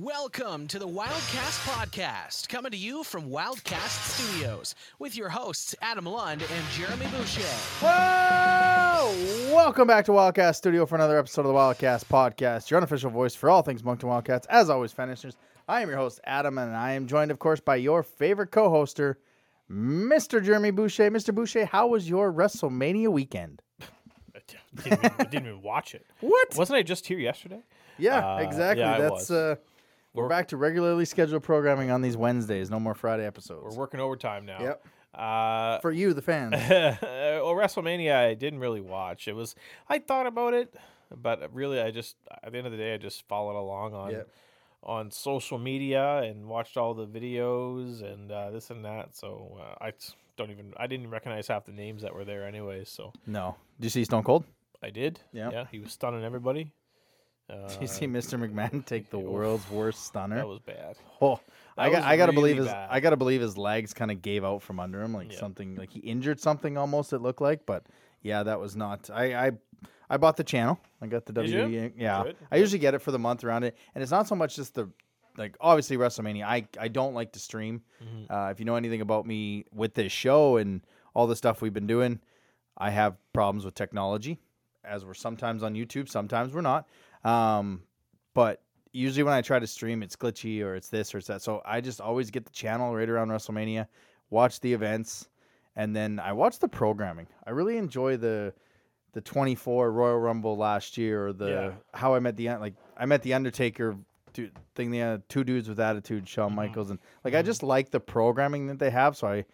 Welcome to the Wildcast Podcast, coming to you from Wildcast Studios with your hosts Adam Lund and Jeremy Boucher. Whoa! Welcome back to Wildcast Studio for another episode of the Wildcast Podcast, your unofficial voice for all things Moncton Wildcats. As always, finishers, I am your host, Adam, and I am joined, of course, by your favorite co hoster, Mr. Jeremy Boucher. Mr. Boucher, how was your WrestleMania weekend? I d- didn't even, I didn't even watch it. What? Wasn't I just here yesterday? Yeah, Uh, exactly. yeah, I That's was. uh we're back to regularly scheduled programming on these Wednesdays. No more Friday episodes. We're working overtime now. Yep. Uh, For you, the fans. well, WrestleMania, I didn't really watch. It was I thought about it, but really, I just at the end of the day, I just followed along on Yep. on social media and watched all the videos and uh, this and that. So uh, I t- don't even I didn't recognize half the names that were there anyways. So no. Did you see Stone Cold? I did. Yep. Yeah, he was stunning everybody. Uh, Did you see Mr. McMahon take the world's worst stunner? that was bad. Oh, I got I gotta believe his. bad. I gotta believe his legs kind of gave out from under him, like Yeah. something, like he injured something almost. It looked like, but yeah, that was not. I I, I bought the channel. I got the? WWE. Yeah, Good, I usually get it for the month around it, and it's not so much just the like obviously WrestleMania. I I don't like to stream. Mhm. Uh, if you know anything about me with this show and all the stuff we've been doing, I have problems with technology, as we're sometimes on YouTube, sometimes we're not. Um, but usually when I try to stream, it's glitchy or it's this or it's that. So I just always get the channel right around WrestleMania, watch the events, and then I watch the programming. I really enjoy the the 24 Royal Rumble last year or the Yeah. how I met the like I met the Undertaker du- thing. The uh, two dudes with attitude, Shawn Mhm. Michaels, and like I just like the programming that they have. So I,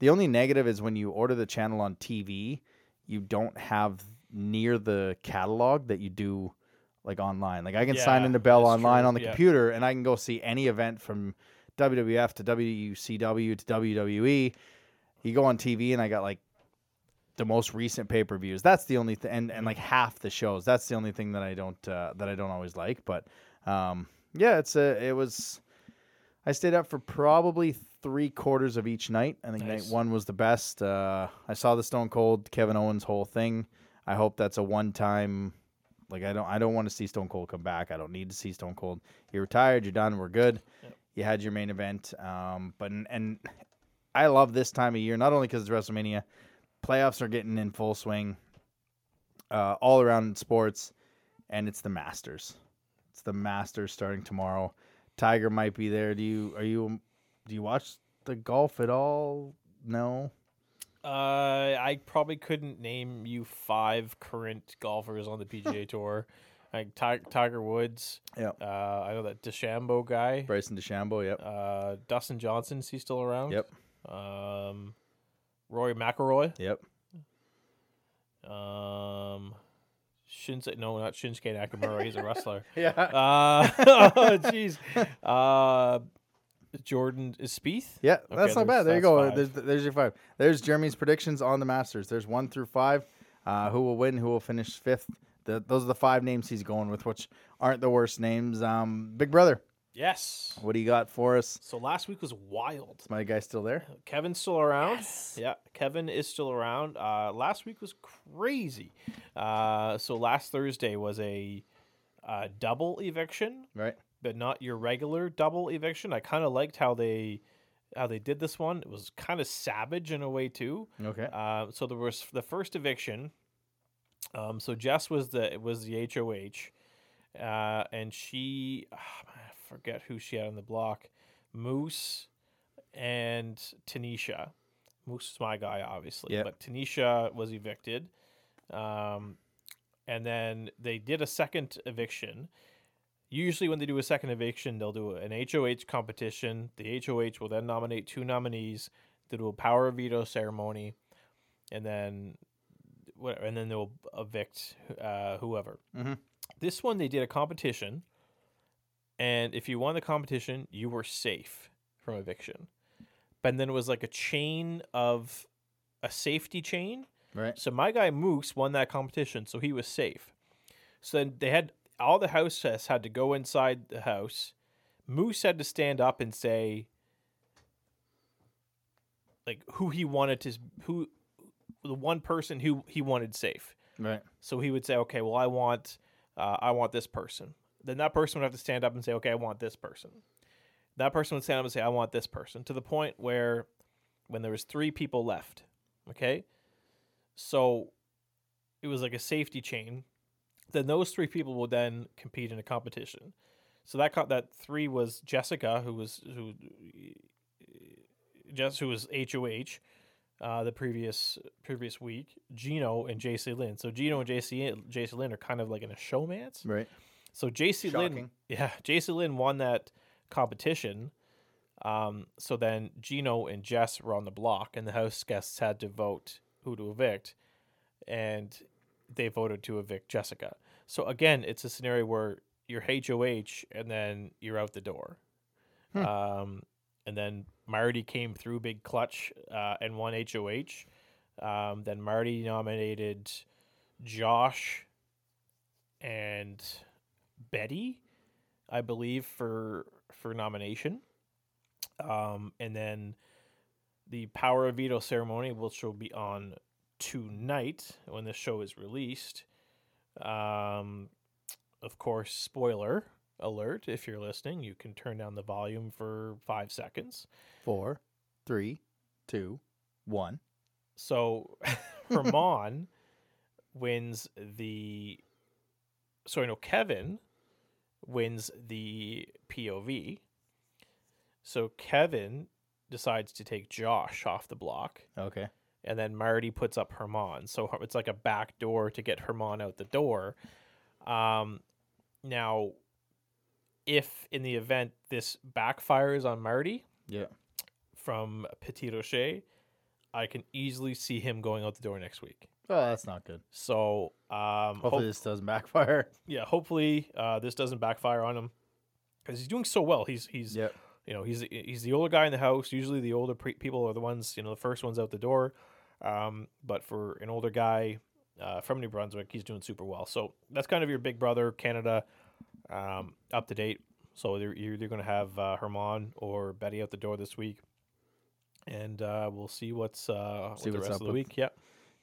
the only negative is when you order the channel on TV, you don't have near the catalog that you do like online. Like I can sign Yeah, into Bell online true, on the yeah. computer and I can go see any event from WWF to WCW to WWE. You go on TV and I got like the most recent pay per views. That's the only thing, and, and like half the shows. That's the only thing that I don't uh, that I don't always like. But um, yeah, it's a it was. I stayed up for probably three quarters of each night. I think Nice. night one was the best. Uh, I saw the Stone Cold Kevin Owens whole thing. I hope that's a one time. Like I don't I don't want to see Stone Cold come back. I don't need to see Stone Cold. You're retired. You're done. We're good. Yep. You had your main event. Um, but and I love this time of year not only because it's WrestleMania, playoffs are getting in full swing. Uh, all around sports, and it's the Masters. It's the Masters starting tomorrow. Tiger might be there. Do you are you do you watch the golf at all? No. Uh, I probably couldn't name you five current golfers on the PGA Tour. Like Ti- Tiger Woods. Yep. Uh, I know that DeChambeau guy. Bryson DeChambeau. Yep. Uh, Dustin Johnson. Is he still around? Yep. Um, Rory McIlroy. Yep. Um, Shinsuke. No, not Shinsuke Nakamura. He's a wrestler. Yeah. Uh, oh, jeez. Uh, Jordan is Spieth. Yeah, Okay, that's not bad. There you go. There's, there's your five. There's Jeremy's predictions on the Masters. There's one through five. Uh, who will win? Who will finish fifth? The, those are the five names he's going with, which aren't the worst names. Um, Big Brother, Yes. what do you got for us? So last week was wild. Is my guy still there? Kevin's still around. Yes. Yeah, Kevin is still around. Uh, last week was crazy. Uh, so last Thursday was a uh, double eviction, Right. But not your regular double eviction. I kind of liked how they how they did this one. It was kind of savage in a way too. Okay. Uh, so there was the first eviction. Um, so Jess was the was the HOH, uh, and she ah, I forget who she had on the block, Moose and Tanisha. Moose is my guy, obviously, Yep. but Tanisha was evicted. Um, and then they did a second eviction. Usually, when they do a second eviction, they'll do an HOH competition. The HOH will then nominate two nominees. They do a power veto ceremony, and then? And then they'll evict uh, whoever. Mhm. This one they did a competition, and if you won the competition, you were safe from eviction. But then it was like a chain of a safety chain. Right. So my guy Moose won that competition, so he was safe. So then they had all the house had to go inside the house. Moose had to stand up and say like who he wanted to who the one person who he wanted safe. Right. So he would say, "Okay, well, I want, uh, I want this person." then that person would have to stand up and say, okay, I want this person. That person would stand up and say, I want this person, to the point where when there was three people left, okay, so it was like a safety chain. Then those three people will then compete in a competition. So that co- that three was Jessica, who was who, Jess, who was HOH, uh, the previous previous week. Gino and JC Lynn. So Gino and JC JC Lynn are kind of like in a showmance. Right. So JC Lynn, yeah, JC Lynn won that competition. Um, so then Gino and Jess were on the block, and the house guests had to vote who to evict, and they voted to evict Jessica. So again, it's a scenario where you're HOH, and then you're out the door. Hmm. Um, and then Marty came through big clutch uh, and won HOH. Um, then Marty nominated Josh and Betty, I believe, for for nomination. Um, and then the Power of Veto ceremony, which will be on tonight when this show is released. Um, of course, spoiler alert if you're listening, you can turn down the volume for five seconds. Four, three, two, one. So Herman wins the. Sorry, no, Kevin wins the POV. So Kevin decides to take Josh off the block, Okay. And then Marty puts up Herman. So it's like a back door to get Herman out the door. Um, now, if in the event this backfires on Marty, Yeah. from Petit Rocher, I can easily see him going out the door next week. Oh, that's not good. So, um, Hopefully hope- this doesn't backfire. yeah, hopefully uh, this doesn't backfire on him because he's doing so well. He's he's Yep. you know he's he's the older guy in the house. Usually the older pre- people are the ones you know the first ones out the door. Um, but for an older guy uh, from New Brunswick, he's doing super well. So that's kind of your big brother Canada um, up to date. So they're, you're either going to have uh, Herman or Betty out the door this week, and uh, we'll see what's uh, See what the what's rest up of the week. Yeah,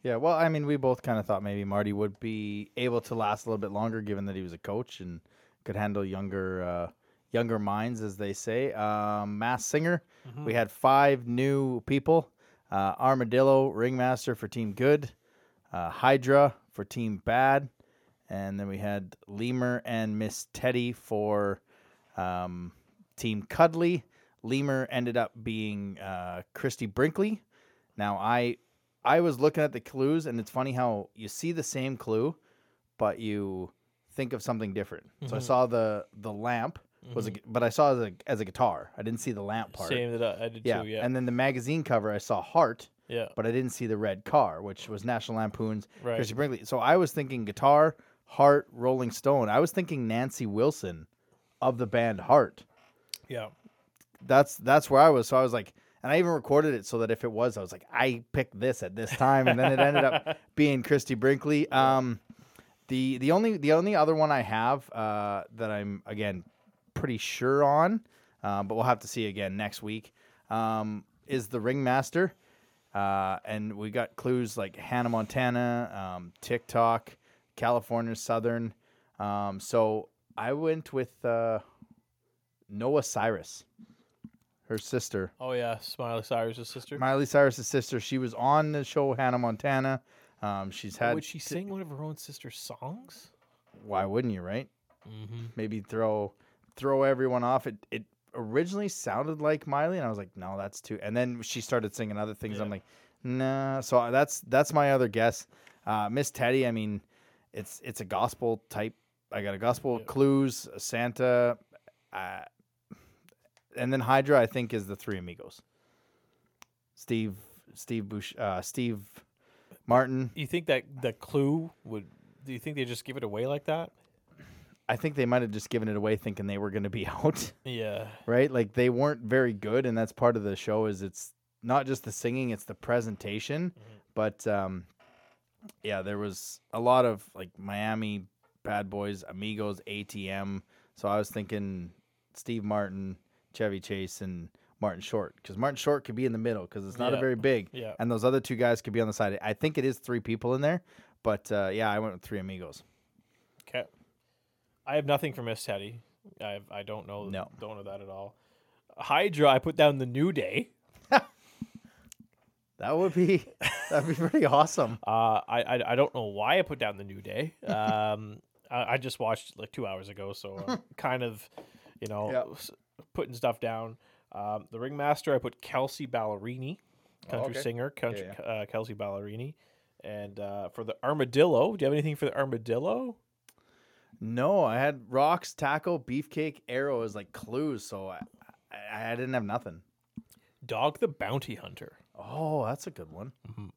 Yeah, well, I mean, we both kind of thought maybe Marty would be able to last a little bit longer, given that he was a coach and could handle younger, uh, younger minds, as they say. Um, Masked Singer, Mm-hmm. we had five new people: uh, Armadillo, ringmaster for Team Good, uh, Hydra for Team Bad, and then we had Lemur and Miss Teddy for um, Team Cuddly. Lemur ended up being uh, Christie Brinkley. Now I I was looking at the clues, and it's funny how you see the same clue, but you think of something different. So I Mhm. saw the the lamp was a, but I saw it as a, as a guitar. I didn't see the lamp part. same that I, I did Yeah. too. Yeah, and then the magazine cover I saw heart, yeah, but I didn't see the red car, which was National Lampoon's right. Christie Brinkley. So I was thinking guitar, heart, Rolling Stone. I was thinking Nancy Wilson of the band Heart. Yeah, That's that's where I was. So I was like, and I even recorded it so that if it was, I was like, I picked this at this time, and then it ended up being Christie Brinkley. Um, the the only the only other one I have uh, that I'm again pretty sure on, uh, but we'll have to see again next week. Um, is the Ringmaster, uh, and we got clues like Hannah Montana, um, TikTok, California Southern. Um, so I went with uh, Noah Cyrus, her sister. Oh yeah, Smiley Cyrus' sister. Miley Cyrus's sister. She was on the show Hannah Montana. Um, she's had. Would she sing one of her own sister's songs? Why wouldn't you, right? Mm-hmm. Maybe throw throw everyone off. It it originally sounded like Miley, and I was like, no, that's too. And then she started singing other things. I'm like, nah. So that's that's my other guess. Uh, Miss Teddy. I mean, it's it's a gospel type. I got a gospel Yeah. clues, Santa, uh, and then Hydra. I think is the Three Amigos. Steve Steve Bush uh, Steve Martin. You think that the clue would? Do you think they just give it away like that? I think they might have just given it away thinking they were going to be out. Yeah, right? Like they weren't very good, and that's part of the show. Is it's not just the singing; it's the presentation. But um, yeah, there was a lot of like Miami Bad Boys, Amigos, ATM. So I was thinking Steve Martin, Chevy Chase, and Martin Short because Martin Short could be in the middle because it's not a very big, yeah. and those other two guys could be on the side. I think it is three people in there, but uh, yeah, I went with three Amigos. I have nothing for Miss Teddy. I I don't know. No. don't know that at all. Hydra, I put down the New Day. That would be that'd be pretty awesome. Uh, I, I I don't know why I put down the New Day. Um, I, I just watched like two hours ago, so I'm kind of, you know, Yep. putting stuff down. Um, the ringmaster, I put Kelsea Ballerini, country okay. singer, country yeah. Uh, Kelsea Ballerini, and uh, for the armadillo, do you have anything for the armadillo? No, I had rocks, tackle, beefcake, arrow as like clues, so I, I, I didn't have nothing. Dog the bounty hunter. Oh, that's a good one. Mhm.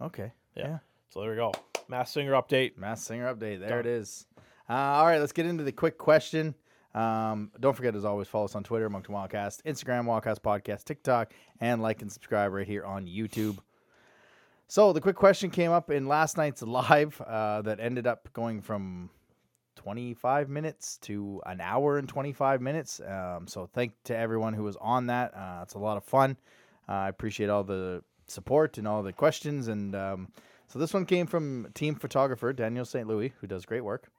Okay. Yeah. yeah. So there we go. Masked singer update. Masked Singer update. There Done. it is. Uh, all right, let's get into the quick question. Um, don't forget, as always, follow us on Twitter, Moncton Wildcast, Instagram, Wildcast Podcast, TikTok, and like and subscribe right here on YouTube. So the quick question came up in last night's live uh, that ended up going from 25 minutes to an hour and 25 minutes. Um, so thank to everyone who was on that. Uh, it's a lot of fun. Uh, I appreciate all the support and all the questions. And um, so this one came from team photographer Daniel St. Louis, who does great work.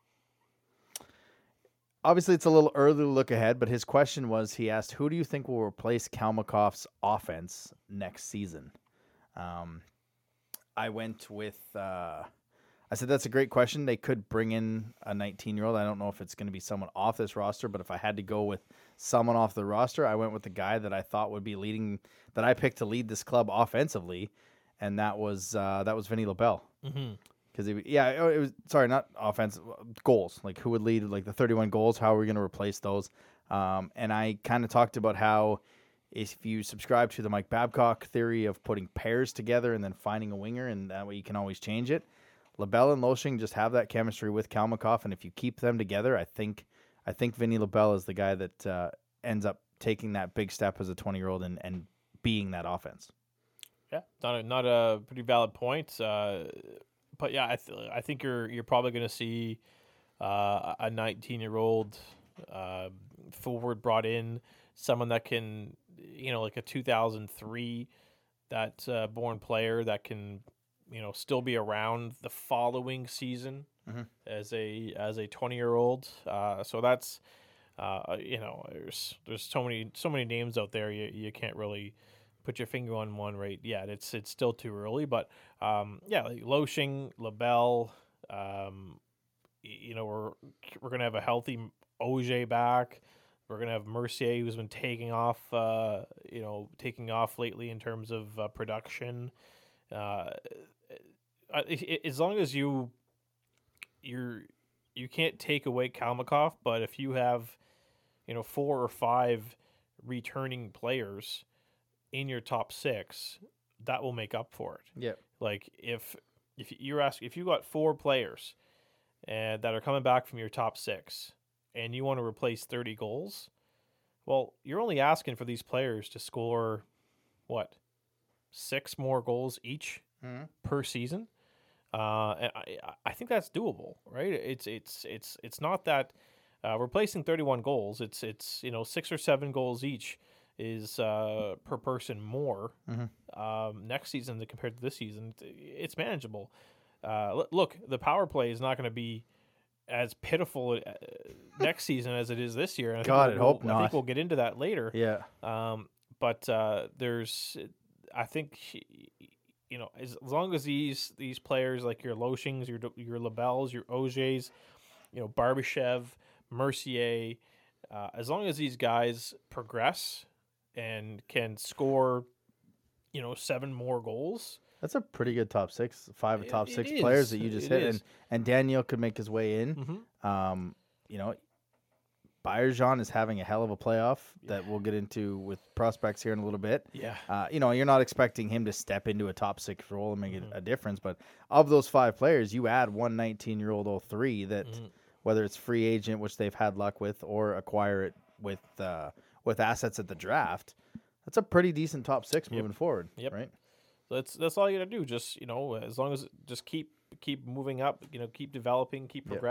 Obviously, it's a little early to look ahead, but his question was he asked, Who do you think will replace Kalmakov's offense next season? Um, I went with, uh, I said, That's a great question. They could bring in a 19 year old. I don't know if it's going to be someone off this roster, but if I had to go with someone off the roster, I went with the guy that I thought would be leading, that I picked to lead this club offensively, and that was uh, that was Vinny LaBelle Mm-hmm. because he, yeah, oh, it was sorry, not offense goals. Like who would lead like the 31 goals? How are we going to replace those? Um, and I kind of talked about how if you subscribe to the Mike Babcock theory of putting pairs together and then finding a winger, and that way you can always change it. LaBelle and Loshing just have that chemistry with Kalmakov, and if you keep them together, I think I think Vinny LaBelle is the guy that uh, ends up taking that big step as a 20 year old and, and being that offense. Yeah, not a, not a pretty valid point. Uh, but yeah, I th- I think you're you're probably going to see uh, a 19 year old uh, forward brought in, someone that can you know like a 2003 that uh, born player that can you know still be around the following season Mhm. as a as a 20 year old. Uh, so that's uh, you know there's there's so many so many names out there you you can't really put your finger on one right yet. It's it's still too early, but um, yeah, like Loshing, Labelle, um, you know we're we're gonna have a healthy Auger back. We're gonna have Mercier, who's been taking off, uh, you know, taking off lately in terms of uh, production. Uh, as long as you you're you can't take away Kalmakov, but if you have you know four or five returning players in your top six, that will make up for it. Yep. Like if if you're asking if you got four players and that are coming back from your top six and you want to replace 30 goals, well, you're only asking for these players to score what six more goals each Mhm. per season. Uh, I, I- think that's doable, right? It's it's it's it's not that uh, replacing 31 goals. It's it's you know six or seven goals each is uh, per person more Mhm. um, next season than compared to this season. It's manageable. Uh, look, the power play is not going to be as pitiful uh, next season as it is this year. And I God, we'll- I hope we'll- I think we'll get into that later. Yeah. Um, but uh, there's, I think, you know, as, as long as these these players like your Loshings, your your LaBelles, your Augers, you know, Barbashev, Mercier, uh, as long as these guys progress and can score, you know, seven more goals. That's a pretty good top six, five It- top it six players that you just It hit, is. and and Daniel could make his way in. Mm-hmm. Um, you know, Bayerjean is having a hell of a playoff that we'll get into with prospects here in a little bit. Yeah. Uh, you know, you're not expecting him to step into a top six role and make Mhm. a, difference, but of those five players, you add one 19 year old 03 that Mhm. whether it's free agent, which they've had luck with, or acquire it with uh, with assets at the draft. That's a pretty decent top six Yep. moving forward. Yep. Right. So that's that's all you got to do. Just you know, as long as just keep keep moving up. You know, keep developing, keep Yep.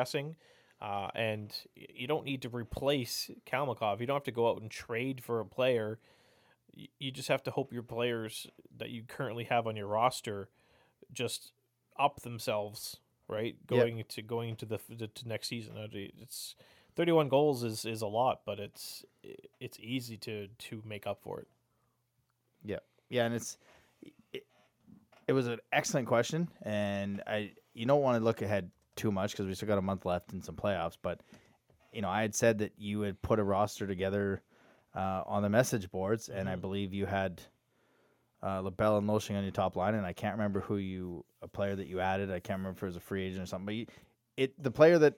Uh, and you don't need to replace Kalmakov. You don't have to go out and trade for a player. You just have to hope your players that you currently have on your roster just up themselves right? Yep. Going to going into the, the to next season, it's thirty one goals is is a lot, but it's it's easy to to make up for it. Yeah, yeah, and it's it, it was an excellent question, and I you don't want to look ahead too much because we still got a month left in some playoffs. But you know, I had said that you would put a roster together uh, on the message boards, and I Mhm. believe you had uh, LaBelle and Loshing on your top line, and I can't remember who you a player that you added. I can't remember if it was a free agent or something. But you, it the player that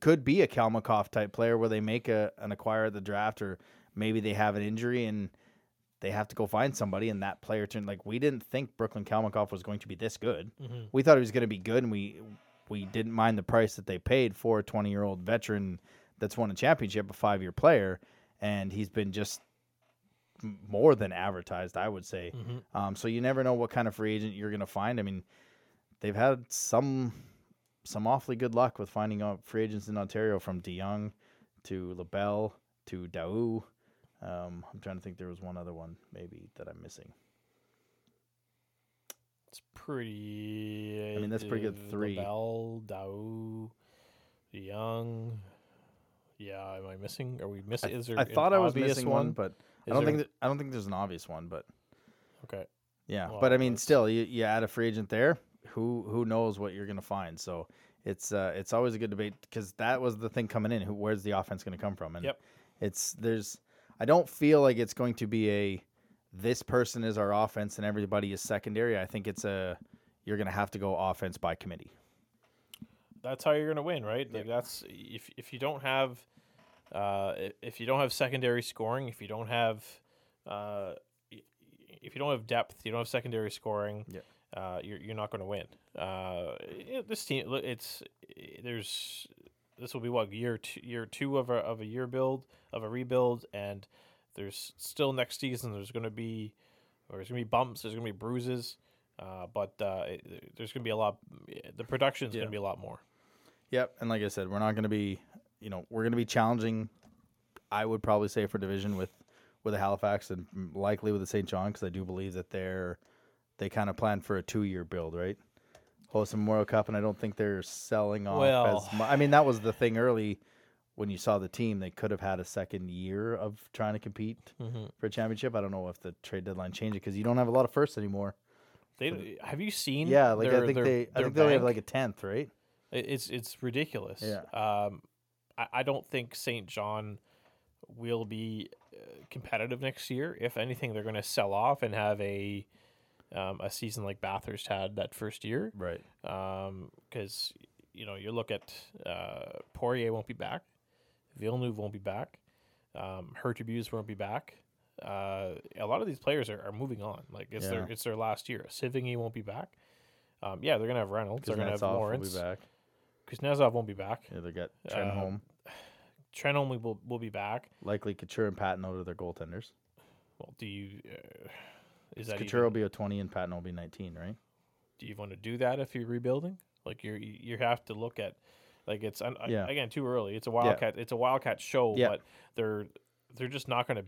could be a Kalmakov type player where they make a an acquire at the draft, or maybe they have an injury and they have to go find somebody, and that player turned like we didn't think Brooklyn Kalmakov was going to be this good. Mm-hmm. We thought he was going to be good, and we we didn't mind the price that they paid for a twenty year old veteran that's won a championship, a five year player, and he's been just more than advertised, I would say. Mm-hmm. Um, so you never know what kind of free agent you're going to find. I mean, they've had some some awfully good luck with finding out free agents in Ontario from DeYoung to LaBelle to Daou. Um, I'm trying to think there was one other one maybe that I'm missing. It's pretty. I mean, that's pretty good uh, three. LaBelle, Daou, Young. Yeah, am I missing? Are we missing? Is there I thought I was missing one, but I don't there- think that, I don't think there's an obvious one, but Okay. yeah. Well, but I mean, that's- still, you, you add a free agent there. Who who knows what you're going to find? So it's uh, it's always a good debate because that was the thing coming in. Who where's the offense going to come from? And Yep. it's there's I don't feel like it's going to be a this person is our offense and everybody is secondary. I think it's a you're going to have to go offense by committee. that's how you're gonna win, right? Like that's if if you don't have uh if you don't have secondary scoring, if you don't have uh if you don't have depth, you don't have secondary scoring. Yeah. Uh, you're you're not going to win. Uh, it- this team, look, it's there's this will be what year two, year two of a of a year build of a rebuild, and there's still next season. There's going to be or there's going to be bumps. There's going to be bruises. Uh, but uh, it, there's going to be a lot. The production's Yeah. going to be a lot more. Yep, and like I said, we're not going to be, you know, we're going to be challenging. I would probably say for division with with the Halifax and likely with the St. John because I do believe that they're they kind of plan for a two year build, right? Host a Memorial Cup, and I don't think they're selling off Well- as mu- I mean, that was the thing early when you saw the team. They could have had a second year of trying to compete Mm-hmm. for a championship. I don't know if the trade deadline changed it because you don't have a lot of firsts anymore. They have you seen? Yeah, like their- I think their- they, I think they only have like a tenth, right? It's it's ridiculous. Yeah. Um, I, I don't think St. John will be uh, competitive next year. If anything, they're going to sell off and have a um, a season like Bathurst had that first year. Right. Because you know you look at uh, Poirier won't be back, Villeneuve won't be back, um, won't be back. Uh, a lot of these players are, are moving on. Like it's their it's their last year. Sivigny won't be back. Um, yeah, they're gonna have Reynolds. They're gonna have Kuznetsov will be back. Kuznetsov won't be back. Yeah, they got Trent Uh. Trenholm will will be back. Likely Couture and Patton are their goaltenders. Well, do you uh, is that Couture will be a 20 and Patton will be 19, right? do you want to do that if you're rebuilding? Like you you have to look at like it's Yeah. again too early. It's a wildcat. It's a wildcat show, Yeah. but they're they're just not going to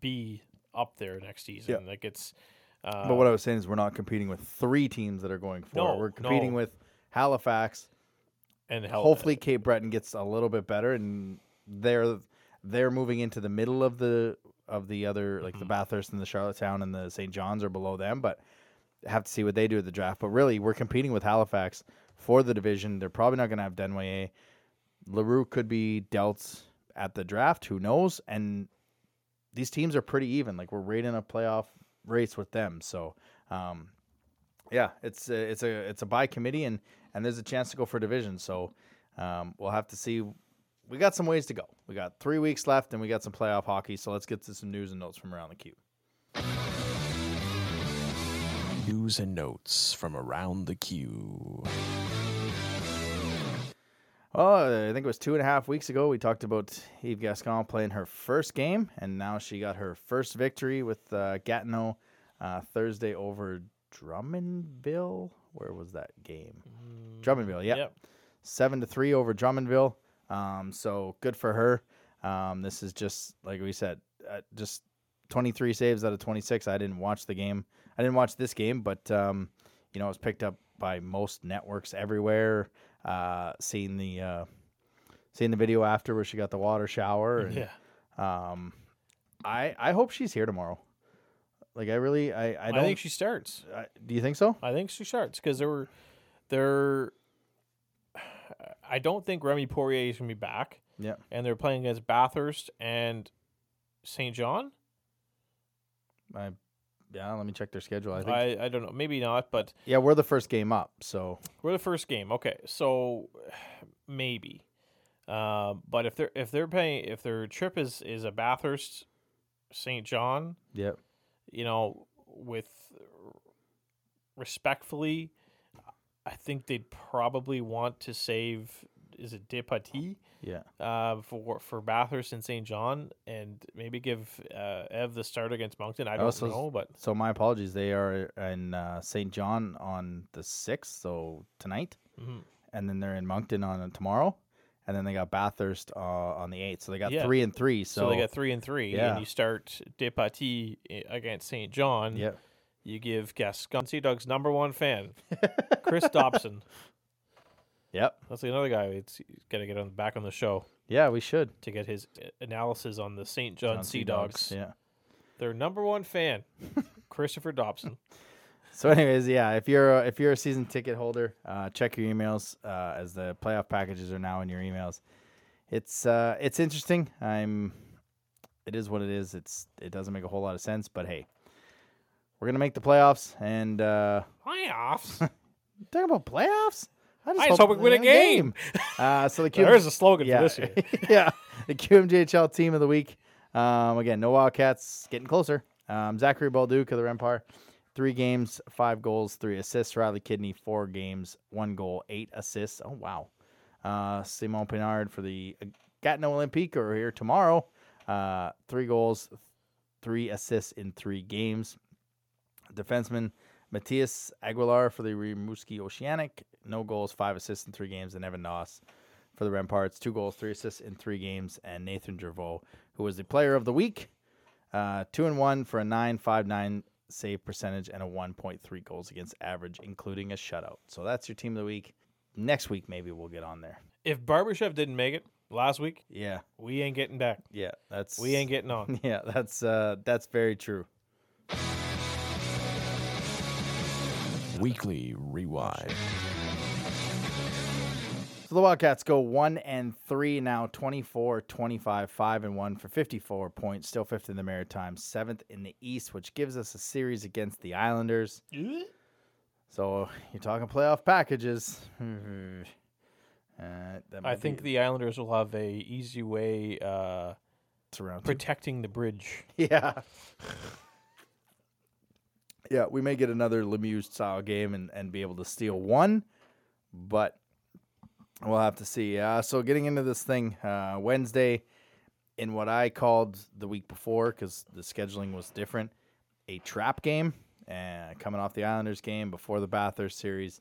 be up there next season. Like it's. Uh, but what I was saying is we're not competing with three teams that are going forward. No, we're competing no. with Halifax. and hell, Hopefully Cape Breton gets a little bit better and they're they're moving into the middle of the of the other like the Mhm. Bathurst and the Charlottetown and the St. John's are below them, but have to see what they do at the draft. But really, we're competing with Halifax for the division. They're probably not going to have Denway. Larue could be dealt at the draft. Who knows? And these teams are pretty even. Like we're right in a playoff race with them. So, um, yeah, it's a, it's a it's a by committee, and and there's a chance to go for division. So, um, we'll have to see. We got some ways to go. We got three weeks left, and we got some playoff hockey. So let's get to some news and notes from around the Q. News and notes from around the Q. Oh, I think it was two and a half weeks ago. We talked about Eve Gascon playing her first game, and now she got her first victory with uh, Gatineau uh, Thursday over Drummondville. Where was that game? Drummondville, yeah. Yep. seven to three over Drummondville. Um, so good for her. Um, this is just like we said, uh, just 23 saves out of 26. I didn't watch the game. I didn't watch this game, but um, you know, it was picked up by most networks everywhere. Uh, seeing the uh, seeing the video after where she got the water shower. And, Yeah. Um, I I hope she's here tomorrow. Like I really I I I, don't. think she starts. I- do you think so? I think she starts because there were there. I don't think Remy Poirier is gonna be back, Yeah. and they're playing against Bathurst and St. John. I yeah. Let me check their schedule. I think I, I don't know, maybe not, but yeah, we're the first game up. So we're the first game. Okay, so maybe, uh, but if they're if they're paying if their trip is is a Bathurst, St. John, yeah. you know, with respectfully, I think they'd probably want to save. Is it Depatie Yeah. uh, for for Bathurst and St. John, and maybe give uh, Ev the start against Moncton? I don't Also, know, but So my apologies. They are in uh, St. John on the sixth, so tonight, mhm. and then they're in Moncton on tomorrow, and then they got Bathurst uh, on the eighth. So they got Yeah. three and three. So, so, they got three and three, yeah. and you start Depatie i- against St. John. yeah, You give Gascon Sea Dog's number one fan, Chris Dobson. Yep, That's another guy. It's got to get on back on the show yeah. We should. to get his uh, analysis on the St. John, Sea Dogs. Yeah. Their number one fan, Christopher Dobson. So, anyways, yeah, if you're a, if you're a season ticket holder, uh, check your emails uh, as the playoff packages are now in your emails. It's uh, it's interesting. I'm. It is what it is. It's it doesn't make a whole lot of sense, but hey, we're gonna make the playoffs, and uh, Playoffs. talking about playoffs. I just hope we win a game. Uh, so the Q- There's a slogan yeah, for this year. yeah, the QMJHL team of the week. Um, again, no Wildcats getting closer. Um, Zachary Bolduc of the Remparts, three games, five goals, three assists. Riley Kidney, four games, one goal, eight assists. Oh wow. Uh, Simon Pinard for the Gatineau Olympique are here tomorrow. Uh, three goals, three assists in three games. Defenseman Matthias Aguilar for the Rimouski Oceanic, no goals, five assists in three games, and Evan Nause for the Remparts, two goals, three assists in three games, and Nathan Gervaux, who was the player of the week, uh, two and one for a nine five nine save percentage and a one point three goals against average, including a shutout. So that's your team of the week. Next week maybe we'll get on there. If Barbashev didn't make it last week, Yeah, we ain't getting back. yeah, that's We ain't getting on. Yeah, that's uh, that's very true. Weekly Rewind. So the Wildcats go 1 and 3 now, 24, 25, 5 and 1 for 54 points, still fifth in the Maritime, seventh in the East, which gives us a series against the Islanders. So you're talking playoff packages. Uh, I think be, the Islanders will have a easy way uh, protecting the bridge. Yeah. Yeah, we may get another Lemieux style game and, and be able to steal one, but we'll have to see. Uh, so, getting into this thing, uh, Wednesday, in what I called the week before, because the scheduling was different, a trap game, uh, coming off the Islanders game before the Bathurst series,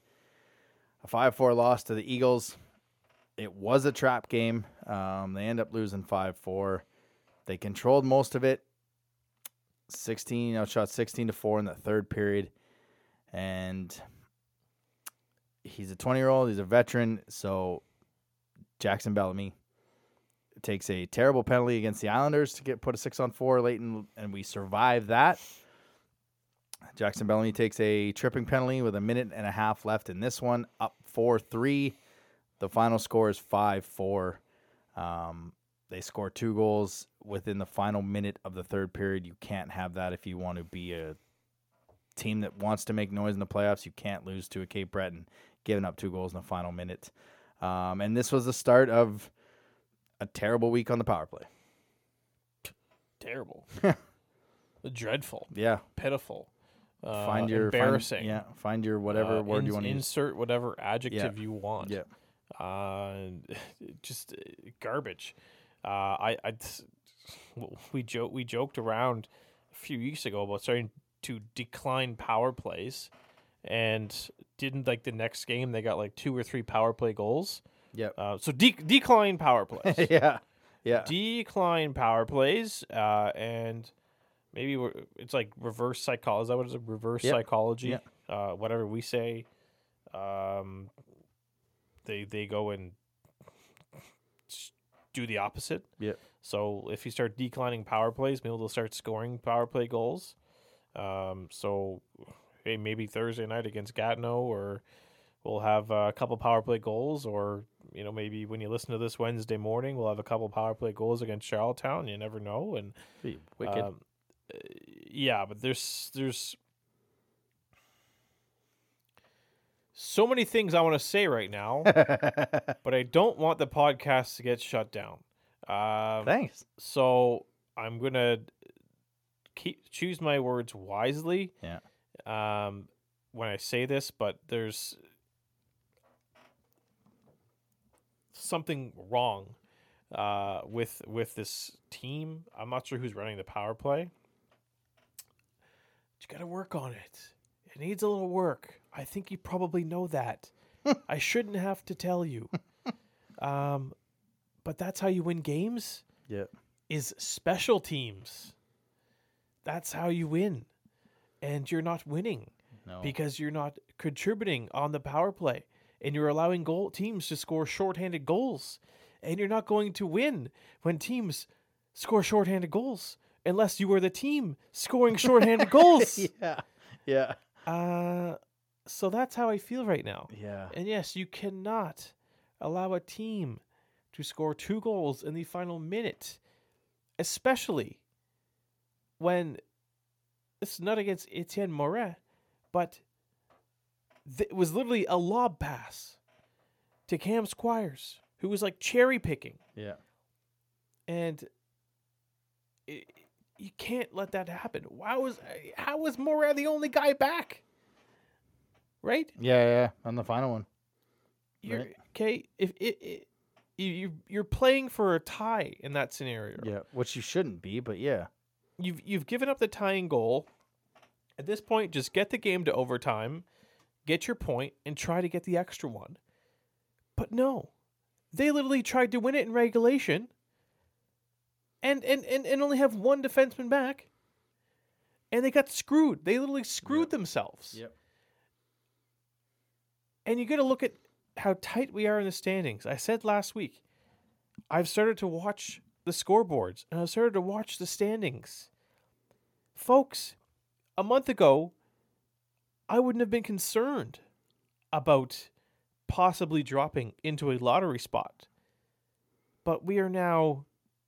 a 5 4 loss to the Eagles. It was a trap game. Um, they end up losing 5 4. They controlled most of it. 16 outshot 16 to 4 in the third period and he's a 20 year old he's a veteran so jackson bellamy takes a terrible penalty against the islanders to get put a 6 on 4 late in, and we survive that jackson bellamy takes a tripping penalty with a minute and a half left in this one up 4-3 the final score is 5-4 um, they score two goals within the final minute of the third period. You can't have that if you want to be a team that wants to make noise in the playoffs. You can't lose to a Cape Breton giving up two goals in the final minute. Um, and this was the start of a terrible week on the power play. Terrible. Dreadful. Yeah, Pitiful. Uh, find your find- embarrassing. yeah, find your whatever Uh, word you want to use. insert whatever adjective you want. Yeah, uh, just uh, garbage. Uh, I, I, we joke, we joked around a few weeks ago about starting to decline power plays, and didn't like the next game they got like two or three power play goals. yeah, Uh, so de- decline power plays, yeah, yeah. decline power plays, uh, and maybe we're, it's like reverse psychology. Is that what it's Reverse Yep. psychology. Yep. Uh, whatever we say, um, they they go and do the opposite. Yeah. So if you start declining power plays, maybe they'll start scoring power play goals. Um, so maybe Thursday night against Gatineau, or we'll have a couple power play goals, or you know maybe when you listen to this Wednesday morning, we'll have a couple power play goals against Charlottetown. You never know, and Be wicked. um, uh, yeah, but there's there's so many things I want to say right now, but I don't want the podcast to get shut down. Um, Thanks. so I'm gonna keep choose my words wisely. Yeah. Um, when I say this, but there's something wrong uh, with with this team. I'm not sure who's running the power play. But you got to work on it. It needs a little work. I think you probably know that. I shouldn't have to tell you. Um, but that's how you win games Yeah. is special teams. That's how you win. And you're not winning No. because you're not contributing on the power play and you're allowing goal teams to score shorthanded goals. And you're not going to win when teams score shorthanded goals unless you are the team scoring shorthanded goals. yeah. Yeah. Uh so that's how I feel right now. Yeah. And yes, you cannot allow a team to score two goals in the final minute, especially when this is not against Etienne Morin, but th- it was literally a lob pass to Cam Squires, who was like cherry picking. Yeah. And it, you can't let that happen. Why was how was Morin the only guy back? Right? Yeah. Yeah. On the final one. You're Right. okay. If it, it you you- you're playing for a tie in that scenario, Yeah. Which you shouldn't be, but yeah. You've you've given up the tying goal. At this point, just get the game to overtime, get your point, and try to get the extra one. But no, they literally tried to win it in regulation, and and and, and only have one defenseman back, and they got screwed. They literally screwed themselves. Yep. And you got to look at how tight we are in the standings. I said last week, I've started to watch the scoreboards and I've started to watch the standings. Folks, a month ago, I wouldn't have been concerned about possibly dropping into a lottery spot. But we are now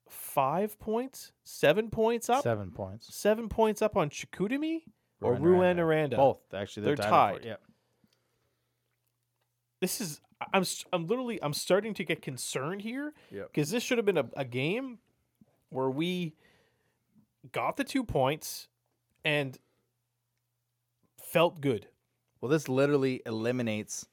five points, seven points up, Seven points. seven points up on Chicoutimi or Rouyn-Noranda. Both actually. They're, They're tied. tied. Yep. this is I'm I'm literally I'm starting to get concerned here Yep. because this should have been a, a game where we got the two points and felt good. Well, this literally eliminates.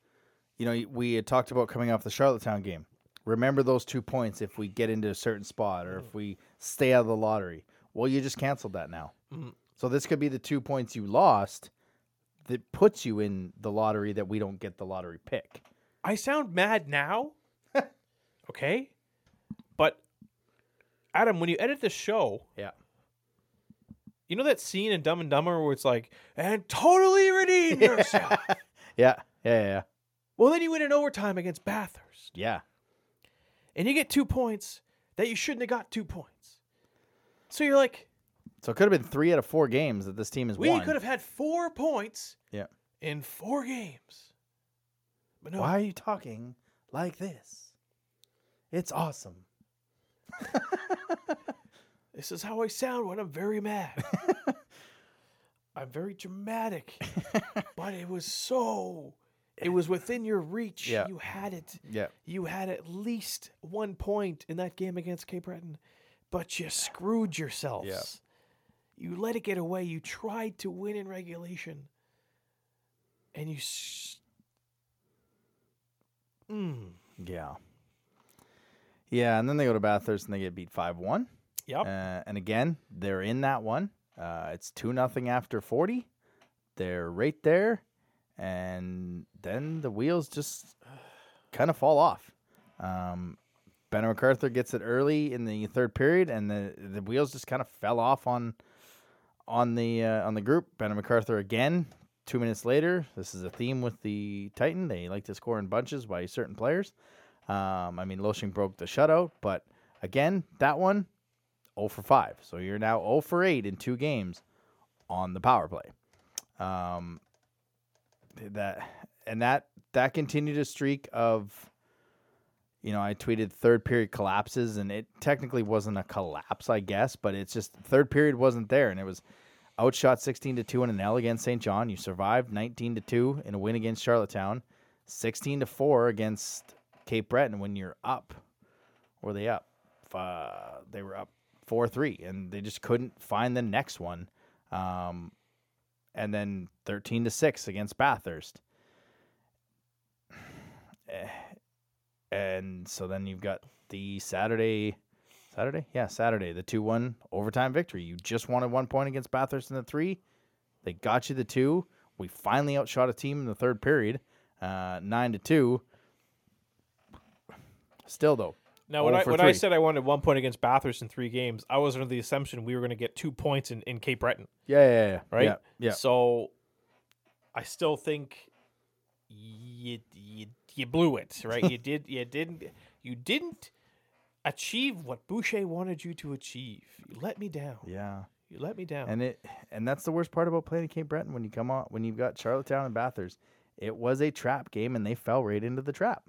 You know, we had talked about coming off the Charlottetown game. Remember those two points if we get into a certain spot or if we stay out of the lottery. Well, you just canceled that now. Mhm. So this could be the two points you lost that puts you in the lottery that we don't get the lottery pick. I sound mad now, okay, but Adam, when you edit the show, Yeah. you know that scene in Dumb and Dumber where it's like, "and totally redeem yourself." Yeah. Yeah. Yeah. well, then you win in overtime against Bathurst. Yeah. and you get two points that you shouldn't have got two points. So you're like, So it could have been three out of four games that this team has we won. could have had four points Yeah. in four games. But no, Why are you talking like this? It's awesome. this is how I sound when I'm very mad. I'm very dramatic, but it was so. It was within your reach. Yeah. You had it. Yeah. You had at least one point in that game against Cape Breton, but you screwed yourselves. You let it get away. You tried to win in regulation, and you. S- mm. Yeah. Yeah, and then they go to Bathurst and they get beat five one. Yep. Uh, and again, they're in that one. Uh, it's two nothing after forty. They're right there, and then the wheels just kind of fall off. Um, Ben MacArthur gets it early in the third period, and the the wheels just kind of fell off on on the uh, on the group. Ben MacArthur again two minutes later, this is a theme with the Titan. They like to score in bunches by certain players. Um, I mean, Loshing broke the shutout, but again, that one, 0 for 5. So you're now 0 for 8 in two games on the power play. Um, that and that that continued a streak of you know, I tweeted third period collapses, and it technically wasn't a collapse, I guess, but it's just third period wasn't there, and it was outshot sixteen to two in an L against St. John. You survived nineteen to two in a win against Charlottetown, sixteen to four against Cape Breton. When you're up, were they up? Uh, they were up four three, and they just couldn't find the next one. Um, and then thirteen to six against Bathurst. Eh, and so then you've got the Saturday, Saturday, yeah, Saturday, the two one overtime victory. You just wanted one point against Bathurst in the three. They got you the two. We finally outshot a team in the third period, uh, nine to two. Still though, Now, when Oh I when I said I wanted one point against Bathurst in three games, I was under the assumption we were going to get two points in, in Cape Breton, yeah, yeah, yeah, right? yeah, yeah. So, I still think you you, you blew it, right? you did you didn't you didn't achieve what Boucher wanted you to achieve. You let me down. yeah. You let me down. And it and that's the worst part about playing at Cape Breton when you come on when you've got Charlottetown and Bathurst. It was a trap game and they fell right into the trap.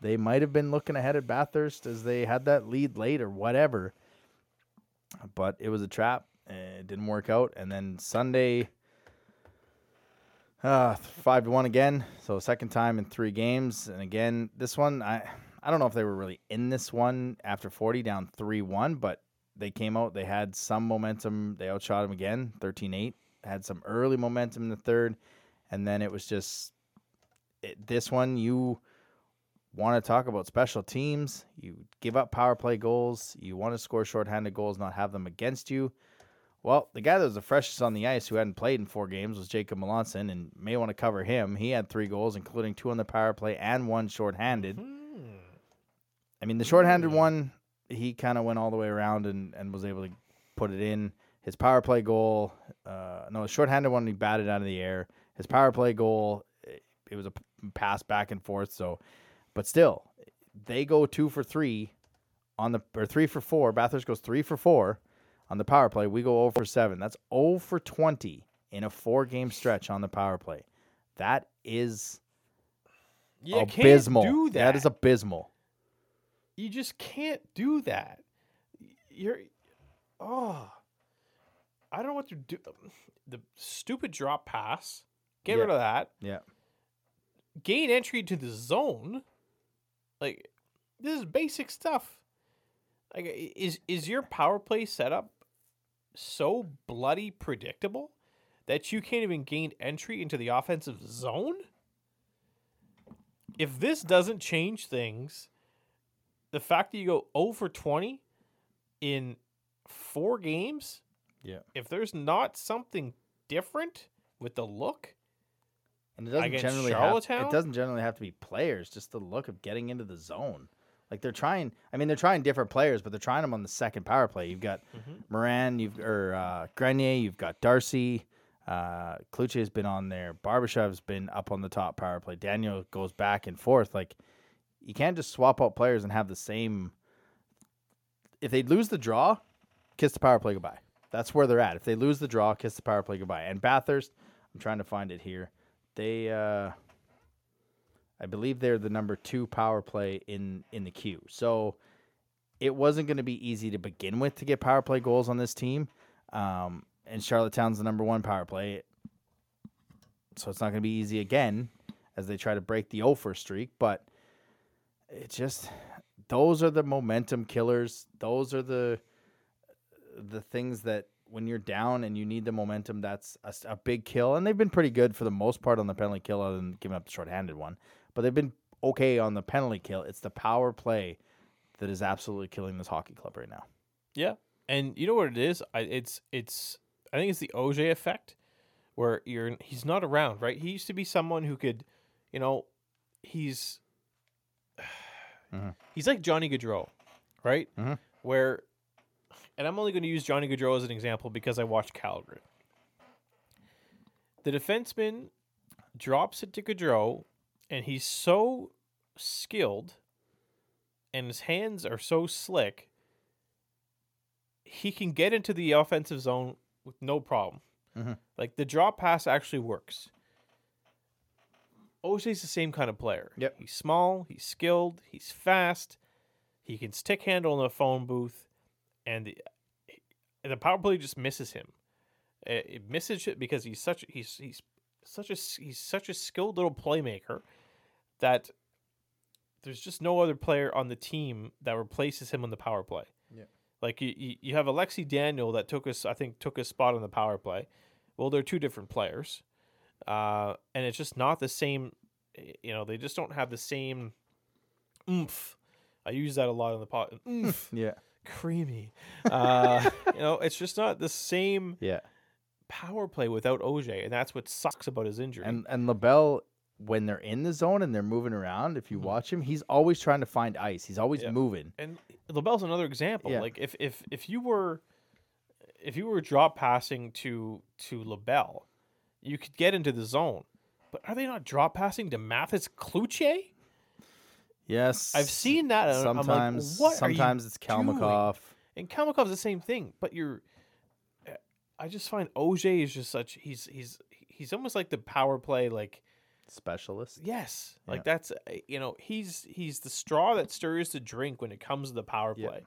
They might have been looking ahead at Bathurst as they had that lead late or whatever. But it was a trap. and It didn't work out. And then Sunday uh five to one again. So second time in three games. And again, this one I I don't know if they were really in this one after 40 down 3-1, but they came out, they had some momentum. They outshot them again, 13-8. Had some early momentum in the third, and then it was just it, this one you want to talk about special teams. You give up power play goals. You want to score shorthanded goals, not have them against you. Well, the guy that was the freshest on the ice who hadn't played in four games was Jacob Melanson, and may want to cover him. He had three goals, including two on the power play and one shorthanded. Hmm. I mean, the shorthanded one, he kind of went all the way around and, and was able to put it in. His power play goal, uh, no, the shorthanded one, he batted out of the air. His power play goal, it, it was a pass back and forth. So, but still, they go two for three on the, or three for four. Bathurst goes three for four on the power play. We go 0 for seven. That's 0 for 20 in a four game stretch on the power play. That is You abysmal. that. That is abysmal. You just can't do that. You're oh, I don't know what to do. The stupid drop pass. Get Yeah. rid of that. Yeah. Gain entry to the zone. Like this is basic stuff. Like is is your power play setup so bloody predictable that you can't even gain entry into the offensive zone? If this doesn't change things, the fact that you go over 20 in four games, Yeah. if there's not something different with the look, And it doesn't generally have, it doesn't generally have to be players, just the look of getting into the zone. Like they're trying I mean they're trying different players, but they're trying them on the second power play. You've got Morin, you've or uh, Grenier, you've got Darcy, uh Kluche's been on there, Barbashev's been up on the top power play. Daniel goes back and forth. Like you can't just swap out players and have the same if they lose the draw, kiss the power play goodbye. That's where they're at. If they lose the draw, kiss the power play goodbye. And Bathurst, I'm trying to find it here. They, uh, I believe they're the number two power play in in the queue. So it wasn't going to be easy to begin with to get power play goals on this team. Um, and Charlottetown's the number one power play, so it's not going to be easy again as they try to break the over streak. But it just those are the momentum killers. Those are the the things that when you're down and you need the momentum, that's a big kill. And they've been pretty good for the most part on the penalty kill, other than giving up the shorthanded one. But they've been okay on the penalty kill. It's the power play that is absolutely killing this hockey club right now. Yeah, and you know what it is? I, it's it's I think it's the OJ effect, where you're he's not around, right? He used to be someone who could, you know, he's Mhm. he's like Johnny Gaudreau, right? Mhm. Where, and I'm only going to use Johnny Gaudreau as an example because I watched Calgary. the defenseman drops it to Gaudreau, and he's so skilled, and his hands are so slick. He can get into the offensive zone with no problem. Mhm. Like the drop pass actually works. OJ's the same kind of player. Yep. He's small, he's skilled, he's fast, he can stick handle in the phone booth, and the, the power play just misses him. It, it misses it because he's such he's he's such a he's such a skilled little playmaker that there's just no other player on the team that replaces him on the power play. Yeah. Like you, you, you have Alexi Daniel that took us I think took a spot on the power play. Well, they're two different players. Uh, and it's just not the same you know, they just don't have the same oomph. I use that a lot in the pot. Oomph, Yeah. creamy. Uh, you know, it's just not the same Yeah. power play without OJ, and that's what sucks about his injury. And and LaBelle, when they're in the zone and they're moving around, if you Mhm. watch him, he's always trying to find ice. He's always Yeah. moving. and LaBelle's another example. Yeah. Like if if if you were if you were drop passing to to LaBelle, you could get into the zone. But are they not drop passing to Mathis Kluche? Yes. I've seen that. I'm like, Sometimes, what are you sometimes it's? Kalmakov. And Kalmakov's the same thing, but you're. I just find OJ is just such. He's he's he's almost like the power play like. specialist. Yes, like Yeah. that's uh, you know he's he's the straw that stirs the drink when it comes to the power Yeah. play,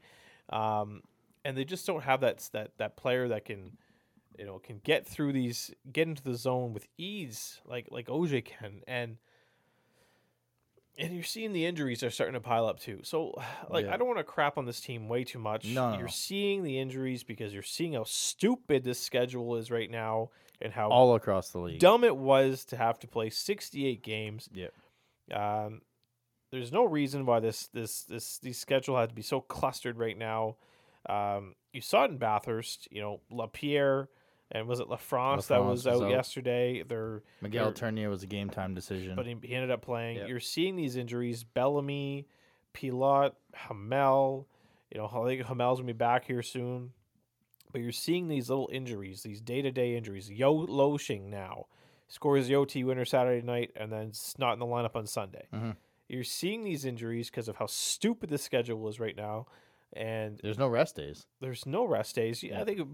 um, and they just don't have that that that player that can, you know, can get through these get into the zone with ease like like OJ can, and and you're seeing the injuries are starting to pile up too. So like Yeah. I don't want to crap on this team way too much. No, you're seeing the injuries because you're seeing how stupid this schedule is right now and how All across the league. dumb it was to have to play 68 games. Yeah. Um, there's no reason why this this this these schedule had to be so clustered right now. Um, you saw it in Bathurst. You know, Lapierre and was it Lafrance that Lafrance was, was out, out. yesterday? They're Miguel They're- Tourigny was a game time decision. but he, he ended up playing. Yep. You're seeing these injuries: Bellamy, Pilot, Hamel. You know, I think Hamel's gonna be back here soon. But you're seeing these little injuries, these day to day injuries. Yo Loshing now scores the OT winner Saturday night, and then it's not in the lineup on Sunday. Mhm. You're seeing these injuries because of how stupid the schedule is right now, and There's no rest days. there's no rest days. Yeah. I think uh,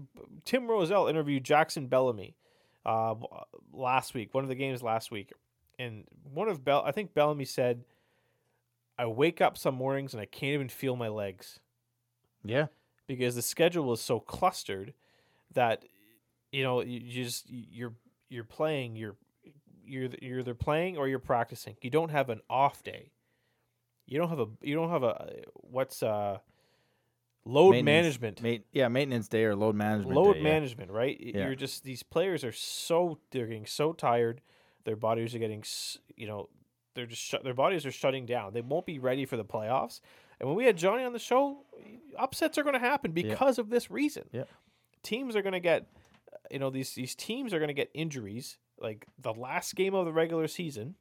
Tim Roselle interviewed Jackson Bellamy uh, last week, one of the games last week, and one of Bell, I think Bellamy said, "I wake up some mornings and I can't even feel my legs Yeah. because the schedule is so clustered that you know you you just you're you're playing you're you're you're either playing or you're practicing. You don't have an off day. You don't have a you don't have a what's uh load management Ma- yeah, maintenance day or load management. load day, yeah. management, right? Yeah. You're just these players are so they're getting so tired, their bodies are getting you know they're just shut, their bodies are shutting down. They won't be ready for the playoffs. And when we had Johnny on the show, upsets are going to happen because of this reason. Yeah. Teams are going to get you know these these teams are going to get injuries like the last game of the regular season.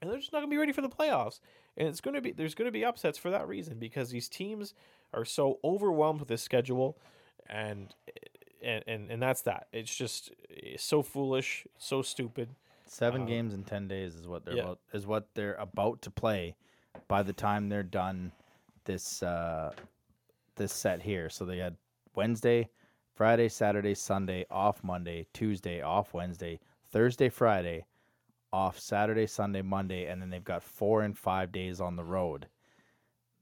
And they're just not going to be ready for the playoffs. And it's going to be there's going to be upsets for that reason because these teams are so overwhelmed with this schedule and and and, and that's that. It's just it's so foolish, so stupid. Seven Um, games in ten days is what they're yeah. about, is what they're about to play by the time they're done this uh, this set here. So they had Wednesday, Friday, Saturday, Sunday off Monday, Tuesday off Wednesday, Thursday, Friday off Saturday, Sunday, Monday, and then they've got four and five days on the road.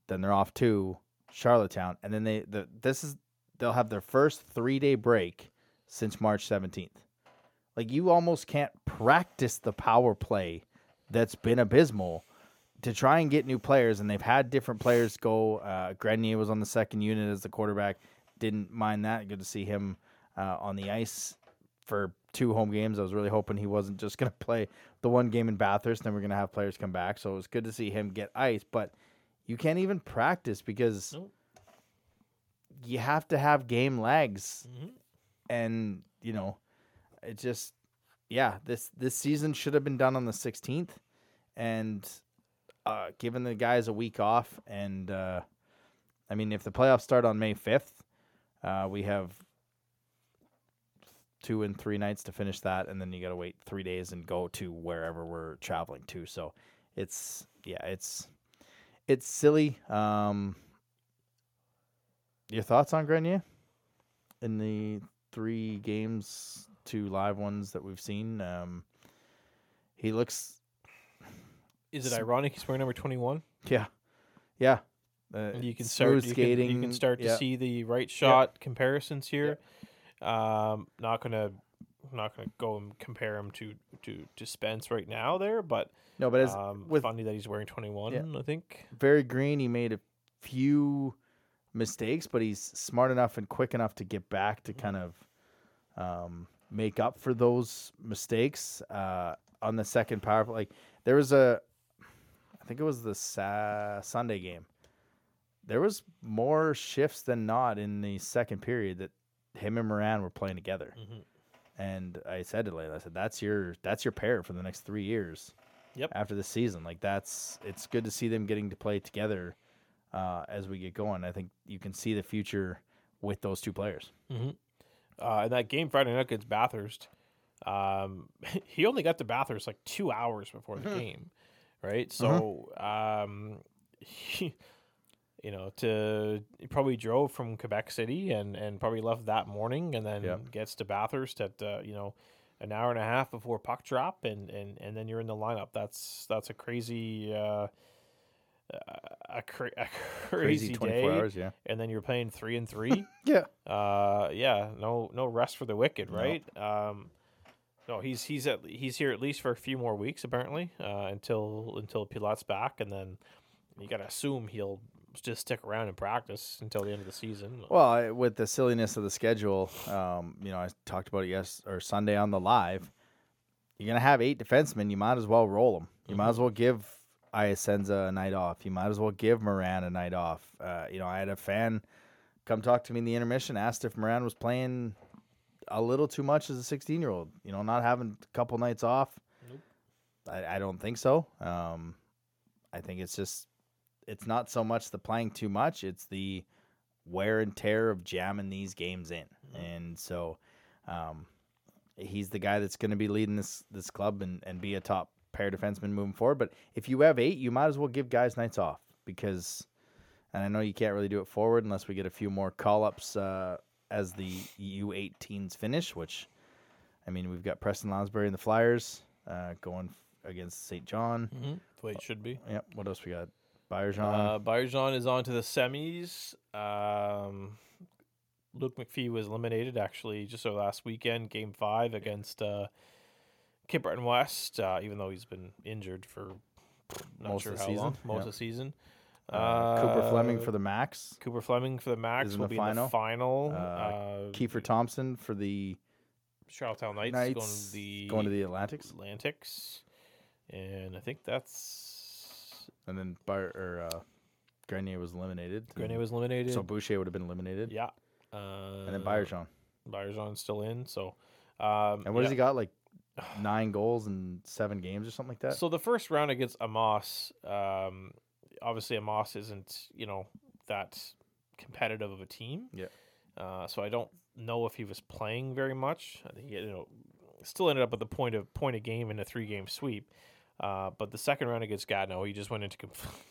Then they're off to Charlottetown, and then they the this is they'll have their first three day break since March seventeenth. Like you almost can't practice the power play that's been abysmal to try and get new players. And they've had different players go. Uh, Grenier was on the second unit as the quarterback. Didn't mind that. Good to see him uh, on the ice for two home games. I was really hoping he wasn't just going to play the one game in Bathurst. Then we're going to have players come back. So it was good to see him get ice. But you can't even practice because Nope. you have to have game legs Mhm. and you know it just yeah this this season should have been done on the 16th and uh given the guys a week off and uh i mean if the playoffs start on may 5th uh we have two and three nights to finish that, and then you got to wait three days and go to wherever we're traveling to. So it's yeah, it's it's silly. Um, your thoughts on Grenier in the three games, two live ones that we've seen? Um, he looks Is it ironic he's wearing number twenty one? yeah, yeah. Uh, you can start you skating. Can, you can start to yeah. see the right shot comparisons here. Um, not gonna not gonna go and compare him to to to Spence right now there, but No, but as um, with funny that he's wearing twenty one. I think. very green. He made a few mistakes, but he's smart enough and quick enough to get back to kind of um, make up for those mistakes uh, on the second power play. Like there was a, I think it was the sa- Sunday game. There was more shifts than not in the second period that him and Morin were playing together. Mhm. And I said to Layla, I said, "That's your that's your pair for the next three years." Yep. After the season, like that's it's good to see them getting to play together uh, as we get going. I think you can see the future with those two players. Mm-hmm. Uh, and that game Friday night against Bathurst, um, he only got to Bathurst like two hours before the game, right? So, um, he, you know, to probably drove from Quebec City and and probably left that morning, and then Yep. gets to Bathurst at uh, you know an hour and a half before puck drop, and and and then you're in the lineup. That's that's a crazy. Uh, a, cra- a crazy, twenty day, hours, yeah. and then you're playing three and three. Yeah. Uh, yeah, no, no rest for the wicked, right? Um, no, he's he's at he's here at least for a few more weeks apparently, uh, until until Pilat's back, and then you gotta assume he'll just stick around and practice until the end of the season. Well, I, with the silliness of the schedule, um, you know, I talked about it yes or Sunday on the live. You're gonna have eight defensemen. You might as well roll them. You might as well give Iasenza a night off. You might as well give Morin a night off. Uh, you know, I had a fan come talk to me in the intermission, asked if Morin was playing a little too much as a 16 year old. You know, not having a couple nights off. Nope. I, I don't think so. Um, I think it's just it's not so much the playing too much; it's the wear and tear of jamming these games in. And so, um, he's the guy that's going to be leading this this club and, and be a top pair defenseman moving forward. But if you have eight, you might as well give guys nights off because, and I know you can't really do it forward unless we get a few more call ups uh, as the U18s finish. Which, I mean, we've got Preston Lounsbury and the Flyers uh, going against St. John. Mm-hmm. The way it should be. Yep. What else we got? Bayerjean. Uh, is on to the semis. Um, Luke McPhee was eliminated actually just so last weekend, game five against uh, Cape Breton West, uh, even though he's been injured for not Most sure of the how season, long, most yeah. of the season. Uh, Cooper Fleming Uh, for the Max. Cooper Fleming for the Max in will the be in final. the final. Uh, Uh, Kiefer Thompson for the Charlottetown Knights, Knights. going to the going to the Atlantics. Atlantics, and I think that's And then Bar or uh, Grenier was eliminated. Grenier was eliminated. So Boucher would have been eliminated. yeah, uh, And then Bayerjean. Bayerjean's still in. So, um, And what has he got? Like nine goals in seven games or something like that? So the first round against Amos, um, obviously Amos isn't you know that competitive of a team. Yeah. Uh, so I don't know if he was playing very much. I think he, you know still ended up at the point of point a game in a three game sweep. Uh, but the second round against Gatineau, he just went into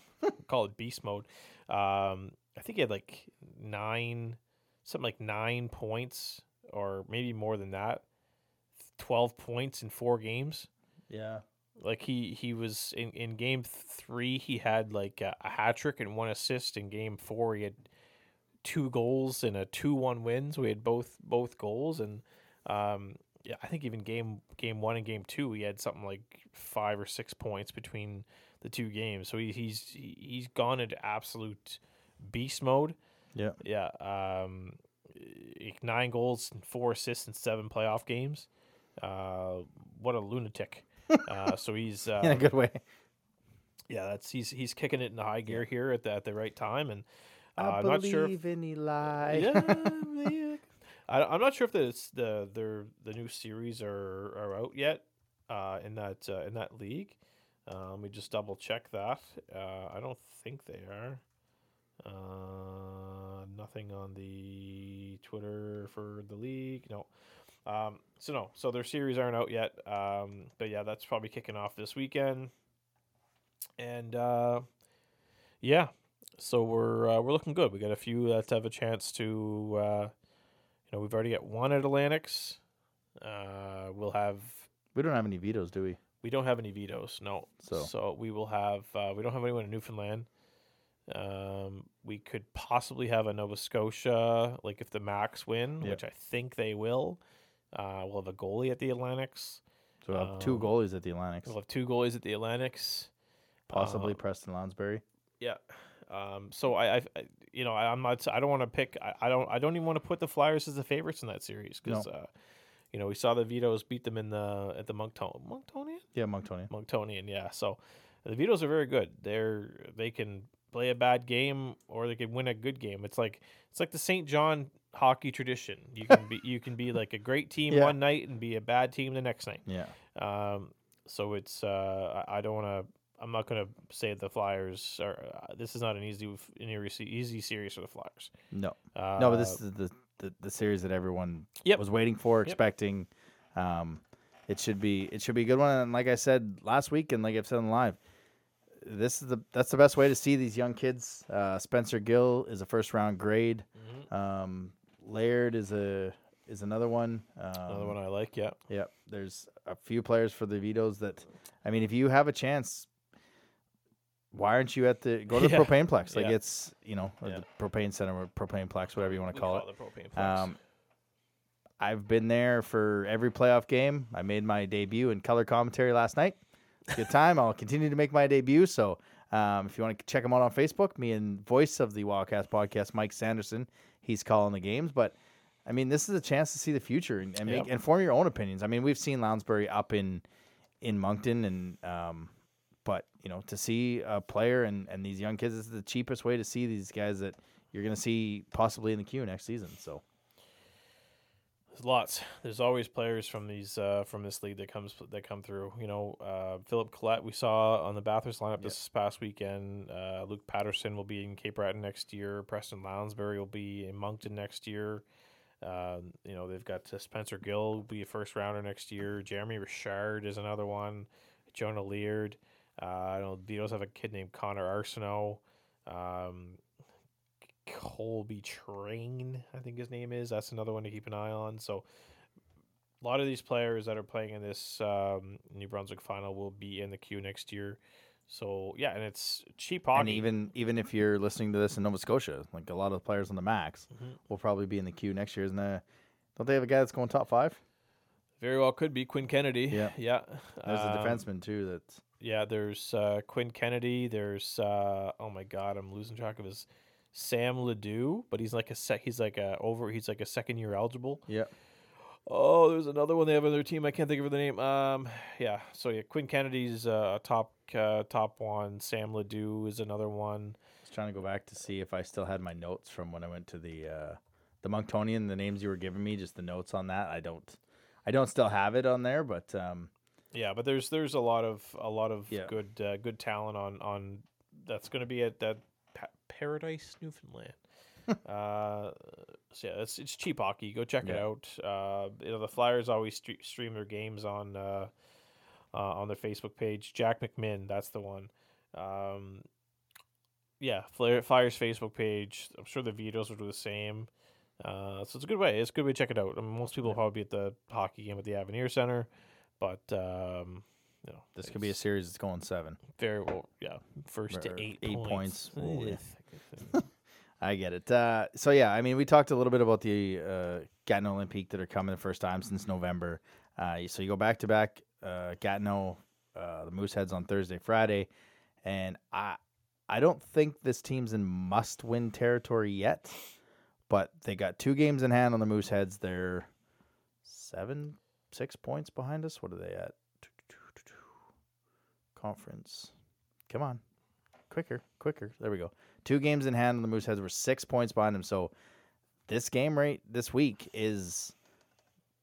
call it beast mode. Um, I think he had like nine, something like nine points, or maybe more than that. Twelve points in four games yeah. like he he was in, in game three he had like a, a hat trick and one assist in game four he had two goals and a 2-1 win so he had both both goals and um yeah i think even game game one and game two he had something like five or six points between the two games so he, he's he- he's gone into absolute beast mode Yeah. yeah um eh, nine goals and four assists in seven playoff games uh what a lunatic uh, so he's uh, In a good way. yeah, that's he's he's kicking it in the high gear here at the at the right time, and uh, I I'm not sure. If, in Eli. yeah. I, I'm not sure if the the their the new series are are out yet uh, in that uh, in that league. Uh, let me just double check that. Uh, I don't think they are. Uh, nothing on the Twitter for the league. No. Um, so no, so their series aren't out yet. Um, but yeah, that's probably kicking off this weekend. And uh, yeah, so we're we're looking good. We got a few that have a chance to. You know, we've already got one at Atlantics. Uh, we'll have. We don't have any Vitos, do we? We don't have any Vitos. No. So- so we will have. Uh, we don't have anyone in Newfoundland. Um, we could possibly have a Nova Scotia, like if the Max win, Yep. which I think they will. Uh, we'll have a goalie at the Atlantics. So we'll have two Um, goalies at the Atlantics, We'll have two goalies at the Atlantics. possibly uh, Preston Lounsbury. Yeah. Um, so I, I- you know, I, I'm not. I don't want to pick. I, I don't. I don't even want to put the Flyers as the favorites in that series because, uh, you know, we saw the Vito's beat them in the at the Moncton Monctonian Yeah, Monktonian. Monctonian. Yeah. So the Vito's are very good. They're they can play a bad game or they can win a good game. It's like it's like the St. John hockey tradition. You can be you can be like a great team Yeah. one night and be a bad team the next night. Yeah. Um, so it's uh, I I don't want to. I'm not going to say the Flyers are. Uh, this is not an easy, an easy, series for the Flyers. No. Uh, No, but this is the, the, the series that everyone Yep. was waiting for, Yep. expecting. Um, it should be it should be a good one. And like I said last week, and like I've said on live, this is the that's the best way to see these young kids. Uh, Spencer Gill is a first round grade. Mhm. Um, Laird is a is another one. Um, another one I like. Yeah, Yep. There's a few players for the Vitos that, I mean, if you have a chance, why aren't you at the go to the Yeah. propane plex? Like Yeah. it's you know or Yeah. the propane center or propane plex, whatever you want to call it. the propane flex. Um, I've been there for every playoff game. I made my debut in color commentary last night. Good time. I'll continue to make my debut. So um, if you want to check them out on Facebook, me and voice of the Wildcast podcast, Mike Sanderson, he's calling the games. But I mean, this is a chance to see the future and, and make Yep. and form your own opinions. I mean, we've seen Lounsbury up in in Moncton, and um, but you know, to see a player and and these young kids, this is the cheapest way to see these guys that you're going to see possibly in the queue next season. So. There's lots. There's always players from these uh, from this league that comes that come through. You know, uh, Philip Collette we saw on the Bathurst lineup this past weekend. Uh, Luke Patterson will be in Cape Breton next year. Preston Lounsbury will be in Moncton next year. Um, you know, they've got uh, Spencer Gill will be a first rounder next year. Jeremy Richard is another one. Jonah Leard. Uh, I know the Beatles have a kid named Connor Arsenault. Um, Colby Train, I think his name is. That's another one to keep an eye on. So a lot of these players that are playing in this um, New Brunswick final will be in the queue next year. So yeah, and it's cheap hockey. And even even if you're listening to this in Nova Scotia, like a lot of the players on the max Mhm. will probably be in the queue next year. Isn't there? Don't they have a guy that's going top five? very well could be Quinn Kennedy. Yeah. yeah. There's a Um, defenseman too. That's Yeah, there's uh, Quinn Kennedy. There's uh, oh my god, I'm losing track of his Sam Ledoux, but he's like a sec. He's like a over. He's like a second year eligible. yeah. Oh, there's another one they have on their team. I can't think of the name. Um, yeah. So yeah, Quinn Kennedy's uh, top uh, top one. Sam Ledoux is another one. I was trying to go back to see if I still had my notes from when I went to the uh, the Monctonian. The names you were giving me, just the notes on that. I don't. I don't still have it on there, but um, Yeah, but there's there's a lot of a lot of Yeah. good uh, good talent on on that's going to be at that pa- Paradise Newfoundland. uh, so yeah, it's it's cheap hockey. Go check it out. Uh, you know the Flyers always stre- stream their games on uh, uh, on their Facebook page. Jack McMinn, that's the one. Um, yeah, Flyer, Flyers Facebook page. I'm sure the Vitos will do the same. Uh, so it's a good way. It's a good way to check it out. I mean, most people will probably be at the hockey game at the Avenir Center, but um, you know, this could be a series that's going seven. very well. Yeah, first to Or eight eight points. yeah. I get it. Uh, so yeah, I mean, we talked a little bit about the uh, Gatineau Olympique that are coming the first time since November. Uh, so you go back to back uh, Gatineau, uh, the Mooseheads on Thursday, Friday, and I I don't think this team's in must win territory yet, but they got two games in hand on the Mooseheads. They're seven, six points behind us. What are they at? Conference. Come on. Quicker, quicker. There we go. Two games in hand on the Mooseheads. We're six points behind them. So this game right this week is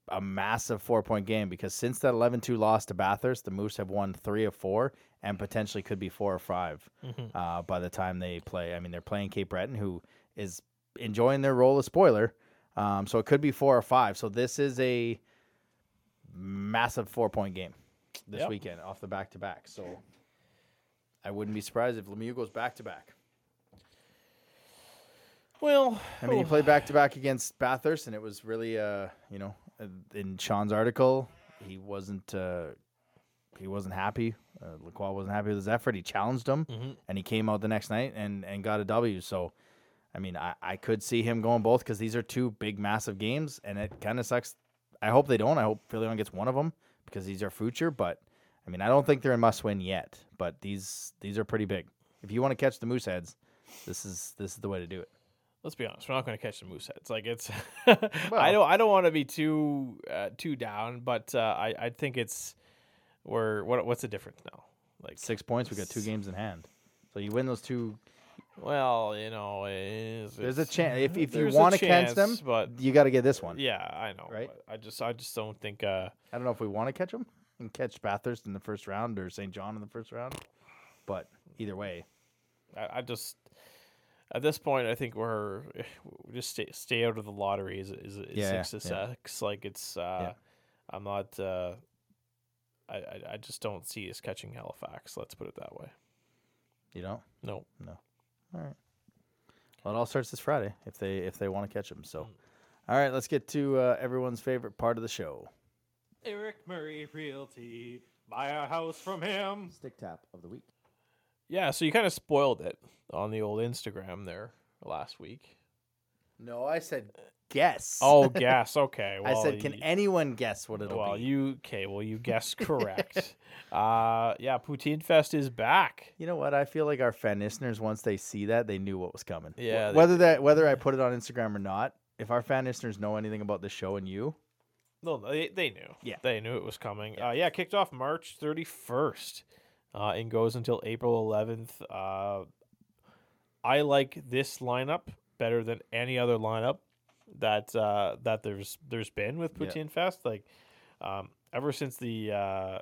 a massive four point game because since that 11 2 loss to Bathurst, the Moose have won three of four and potentially could be four or 5 Mhm. uh, by the time they play. I mean, they're playing Cape Breton, who is enjoying their role as spoiler. Um, so it could be four or five. So this is a massive four point game this Yep. weekend off the back to back. So I wouldn't be surprised if Lemieux goes back to back. Well, I mean, he oh, played back to back against Bathurst, and it was really, uh, you know, uh, in Sean's article, he wasn't, uh, he wasn't happy. Uh, Lacroix wasn't happy with his effort. He challenged him, Mhm. and he came out the next night and and got a W. So, I mean, I, I could see him going both because these are two big, massive games, and it kind of sucks. I hope they don't. I hope Philly only gets one of them because these are future. But I mean, I don't think they're a must win yet. But these these are pretty big. If you want to catch the Mooseheads, this is this is the way to do it. let's be honest, we're not going to catch the moose heads. Like it's, I don't, I don't want to be too, uh, too down, but uh, I, I think it's, we're what, what's the difference now? Like, six points. We got two games in hand. So you win those two. Well, you know, it's, There's a chance if if you want to catch them, but you got to get this one. yeah, I know. Right? I just, I just don't think. Uh, I don't know if we want to catch them and catch Bathurst in the first round or St. John in the first round, but either way, I, I just at this point, I think we're we just stay stay out of the lottery is is, is Yeah, six to yeah. six. Like it's, uh, I'm not. Uh, I, I I just don't see us catching Halifax. Let's put it that way. you know. No. No, All right. Well, it all starts this Friday if they if they want to catch them. So, Mm. all right, let's get to uh, everyone's favorite part of the show. Eric Murray Realty. Buy a house from him. Stick tap of the week. yeah. So you kind of spoiled it on the old Instagram there last week. No, I said guess. Oh, guess. Okay. I said, can you- anyone guess what it'll well, be? you okay? Well, you guessed correct. uh, yeah, Poutine Fest is back. You know what? I feel like our fan listeners, once they see that, they knew what was coming. Yeah, they Whether that whether I put it on Instagram or not, if our fan listeners know anything about the show and you, No, they they knew. Yeah. they knew it was coming. Yeah, uh, yeah kicked off March thirty first, uh, and goes until April eleventh. Uh, I like this lineup better than any other lineup that uh, that there's there's been with Yeah. Poutine Fest. Like, um, ever since the uh,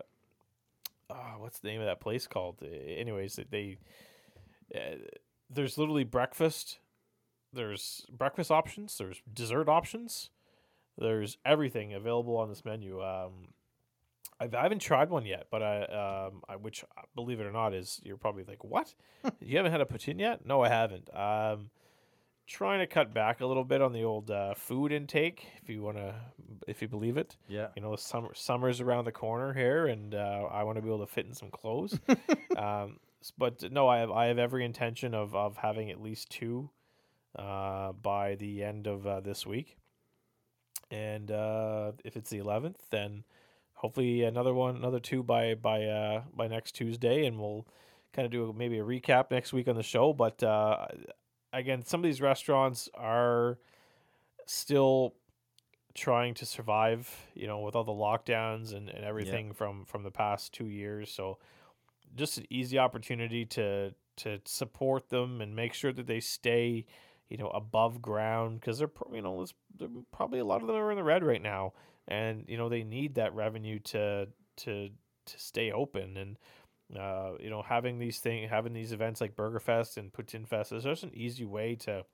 oh, what's the name of that place called? Uh, Anyways, they uh, there's literally breakfast. There's breakfast options. There's dessert options. There's everything available on this menu. Um, I've, I haven't tried one yet, but I, um, I, which uh, believe it or not, is you're probably like, what? you haven't had a poutine yet? No, I haven't. Um, trying to cut back a little bit on the old uh, food intake, if you want to, if you believe it. yeah, You know, summer summer's around the corner here, and uh, I want to be able to fit in some clothes. um, but no, I have I have every intention of of having at least two uh, by the end of uh, this week. And uh, if it's the eleventh, then hopefully another one, another two by by uh, by next Tuesday, and we'll kind of do a, maybe a recap next week on the show. But uh, again, some of these restaurants are still trying to survive, you know, with all the lockdowns and, and everything from from the past two years. So just an easy opportunity to to support them and make sure that they stay, you know, above ground because they're you know there's- they're probably a lot of them are in the red right now, and you know they need that revenue to to to stay open and. Uh, you know, having these thing, having these events like Burger Fest and Poutine Fest is just an easy way to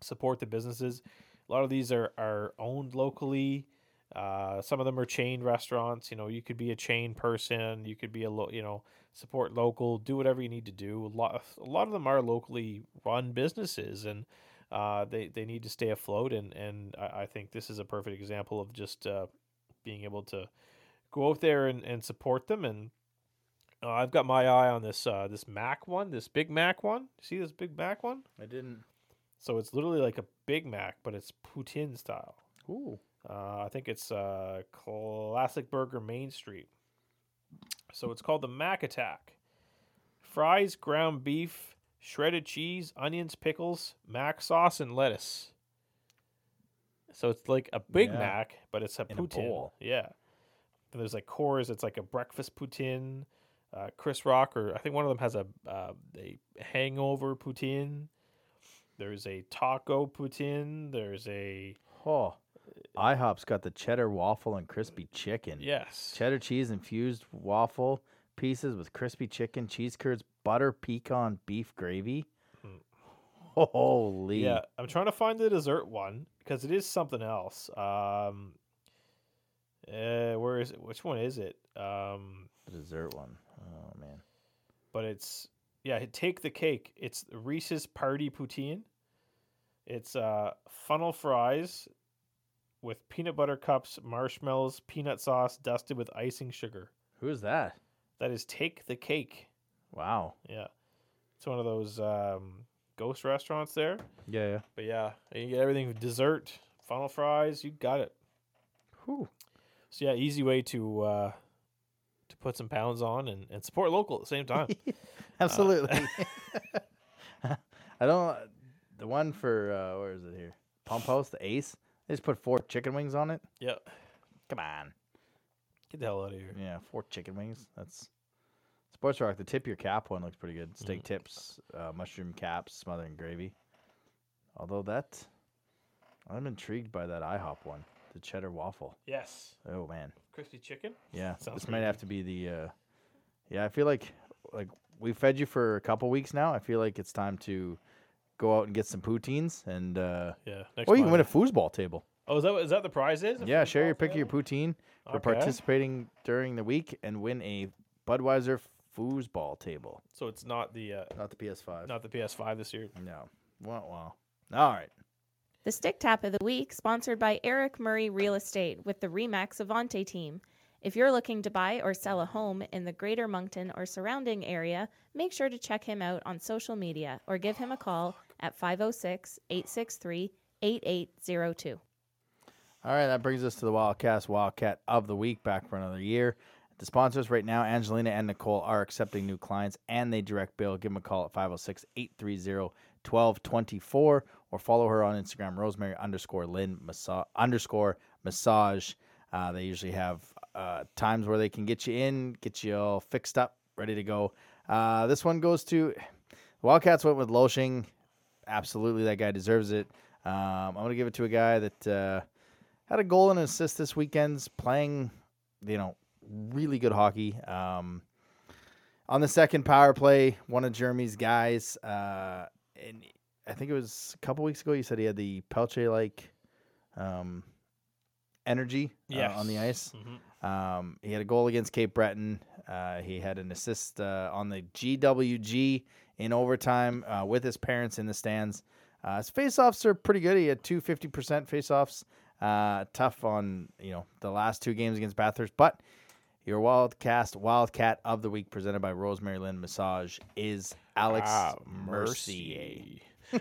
support the businesses. A lot of these are are owned locally. Uh, some of them are chain restaurants. You know, you could be a chain person. You could be a lo- you know support local. Do whatever you need to do. A lot a lot of them are locally run businesses, and uh, they they need to stay afloat. And and I, I think this is a perfect example of just uh, being able to go out there and, and support them. And uh, I've got my eye on this uh, this Mac one, this Big Mac one. See this Big Mac one? I didn't. So it's literally like a Big Mac, but it's poutine style. Ooh, Uh, I think it's uh, Classic Burger Main Street. So it's called the Mac Attack. Fries, ground beef, shredded cheese, onions, pickles, mac sauce, and lettuce. So it's like a Big Yeah. Mac, but it's a In poutine. Yeah. And there's like cores. It's like a breakfast poutine. Uh, Chris Rock, or I think one of them has a uh, a hangover poutine. There's a taco poutine. There's a oh, IHOP's got the cheddar waffle and crispy chicken. yes. cheddar cheese infused waffle pieces with crispy chicken, cheese curds, butter pecan beef gravy. Mm. Holy, Yeah, I'm trying to find the dessert one because it is something else. Um, Uh, where is it? Which one is it? Um, The dessert one. Oh man. but it's yeah. Take the cake. It's Reese's Party Poutine. It's uh funnel fries with peanut butter cups, marshmallows, peanut sauce dusted with icing sugar. Who is that? That is take the cake. Wow. Yeah, it's one of those um, ghost restaurants there. Yeah, yeah. But yeah, you get everything dessert, funnel fries. You got it. Whew. So yeah, easy way to uh, to put some pounds on and, and support local at the same time. Absolutely. I don't. The one for uh, where is it here? Pump House, the Ace. They just put four chicken wings on it. Yep. Come on. get the hell out of here. Yeah, four chicken wings. That's Sports Rock. The tip your cap one looks pretty good. Steak tips, uh, mushroom caps, smothered in gravy. Although that, I'm intrigued by that IHOP one, the cheddar waffle. Yes, Oh man, crispy chicken. yeah. Sounds this might have to be the. Uh, yeah, I feel like like we fed you for a couple weeks now. I feel like it's time to go out and get some poutines and. uh Yeah. Next Or you can win a foosball table. Oh, is that what- is that the prize is? Yeah, share your pick of your poutine for Okay. participating during the week and win a Budweiser foosball table. So it's not the uh, Not the PS5. not the PS5 this year. No. Wow, wow. All right. The Stick Tap of the Week, sponsored by Eric Murray Real Estate with the Remax Avante team. If you're looking to buy or sell a home in the greater Moncton or surrounding area, make sure to check him out on social media or give him a call at 506 863 8802. All right, that brings us to the Wildcast Wildcat of the Week back for another year. The sponsors right now, Angelina and Nicole, are accepting new clients and they direct bill. Give them a call at 506 830 1224 or follow her on Instagram, Rosemary underscore Lynn massa- underscore massage. Uh, they usually have uh, times where they can get you in, get you all fixed up, ready to go. Uh, this one goes to Wildcats went with Loshing. Absolutely, that guy deserves it. Um, I'm going to give it to a guy that. Uh, had a goal and an assist this weekend's playing, you know, really good hockey. Um, on the second power play, one of Jeremy's guys, uh, and I think it was a couple weeks ago, you said he had the Pelche like um, energy uh, on the ice. Mhm. Um, he had a goal against Cape Breton. Uh, he had an assist uh, on the GWG in overtime uh, with his parents in the stands. Uh, his faceoffs are pretty good. He had two 50% faceoffs. Uh, tough on you know the last two games against Bathurst, but your Wildcast Wildcat of the Week presented by Rosemary Lynn Massage is Alex Ah, Mercier.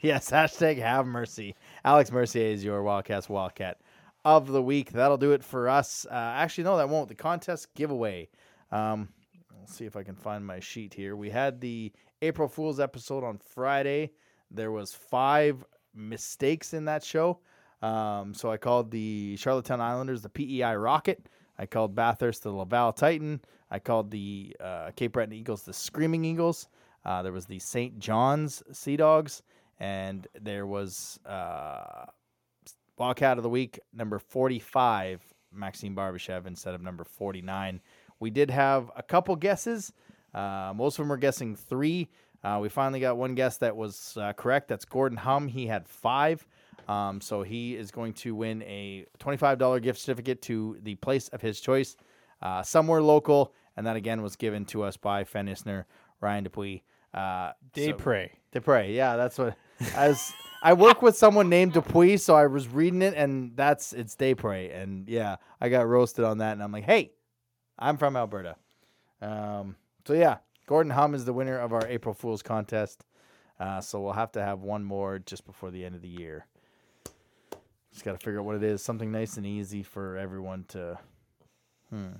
yes, hashtag have mercy. Alex Mercier is your Wildcast Wildcat of the week. That'll do it for us. Uh, actually, no, that won't. The contest giveaway. Um, let's see if I can find my sheet here. We had the April Fool's episode on Friday. There was five mistakes in that show. Um, so I called the Charlottetown Islanders the PEI Rocket. I called Bathurst the Laval Titan. I called the uh, Cape Breton Eagles the Screaming Eagles. Uh, there was the St. John's Sea Dogs, and there was uh, Wildcat of the Week number 45, Maxime Barbashev, instead of number 49. We did have a couple guesses. Uh, most of them were guessing three. Uh, we finally got one guess that was uh, correct. That's Gordon Hum. He had five. Um, so he is going to win a $25 gift certificate to the place of his choice, uh, somewhere local. And that again was given to us by Fen Isner, Ryan Dupuis. Uh, Day so- pray. Yeah, that's what. As I work with someone named Dupuis, so I was reading it, and that's it's Daypray, and yeah, I got roasted on that, and I'm like, hey, I'm from Alberta. Um, so yeah, Gordon Hum is the winner of our April Fools contest. Uh, so we'll have to have one more just before the end of the year. Just got to figure out what it is. Something nice and easy for everyone to. Hmm.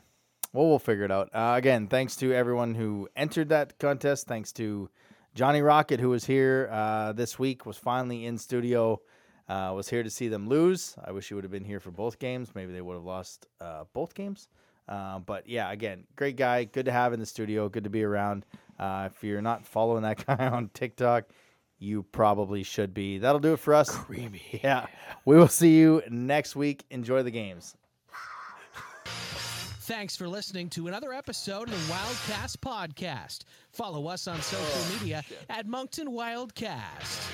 Well, we'll figure it out. Uh, again, thanks to everyone who entered that contest. Thanks to Johnny Rocket, who was here uh, this week, was finally in studio. Uh, was here to see them lose. I wish he would have been here for both games. Maybe they would have lost uh, both games. Uh, but yeah, again, great guy. Good to have in the studio. Good to be around. Uh, if you're not following that guy on TikTok, you probably should be. That'll do it for us. Creamy. Yeah. We will see you next week. Enjoy the games. Thanks for listening to another episode of the Wildcast Podcast. Follow us on social oh, media at Moncton Wildcast.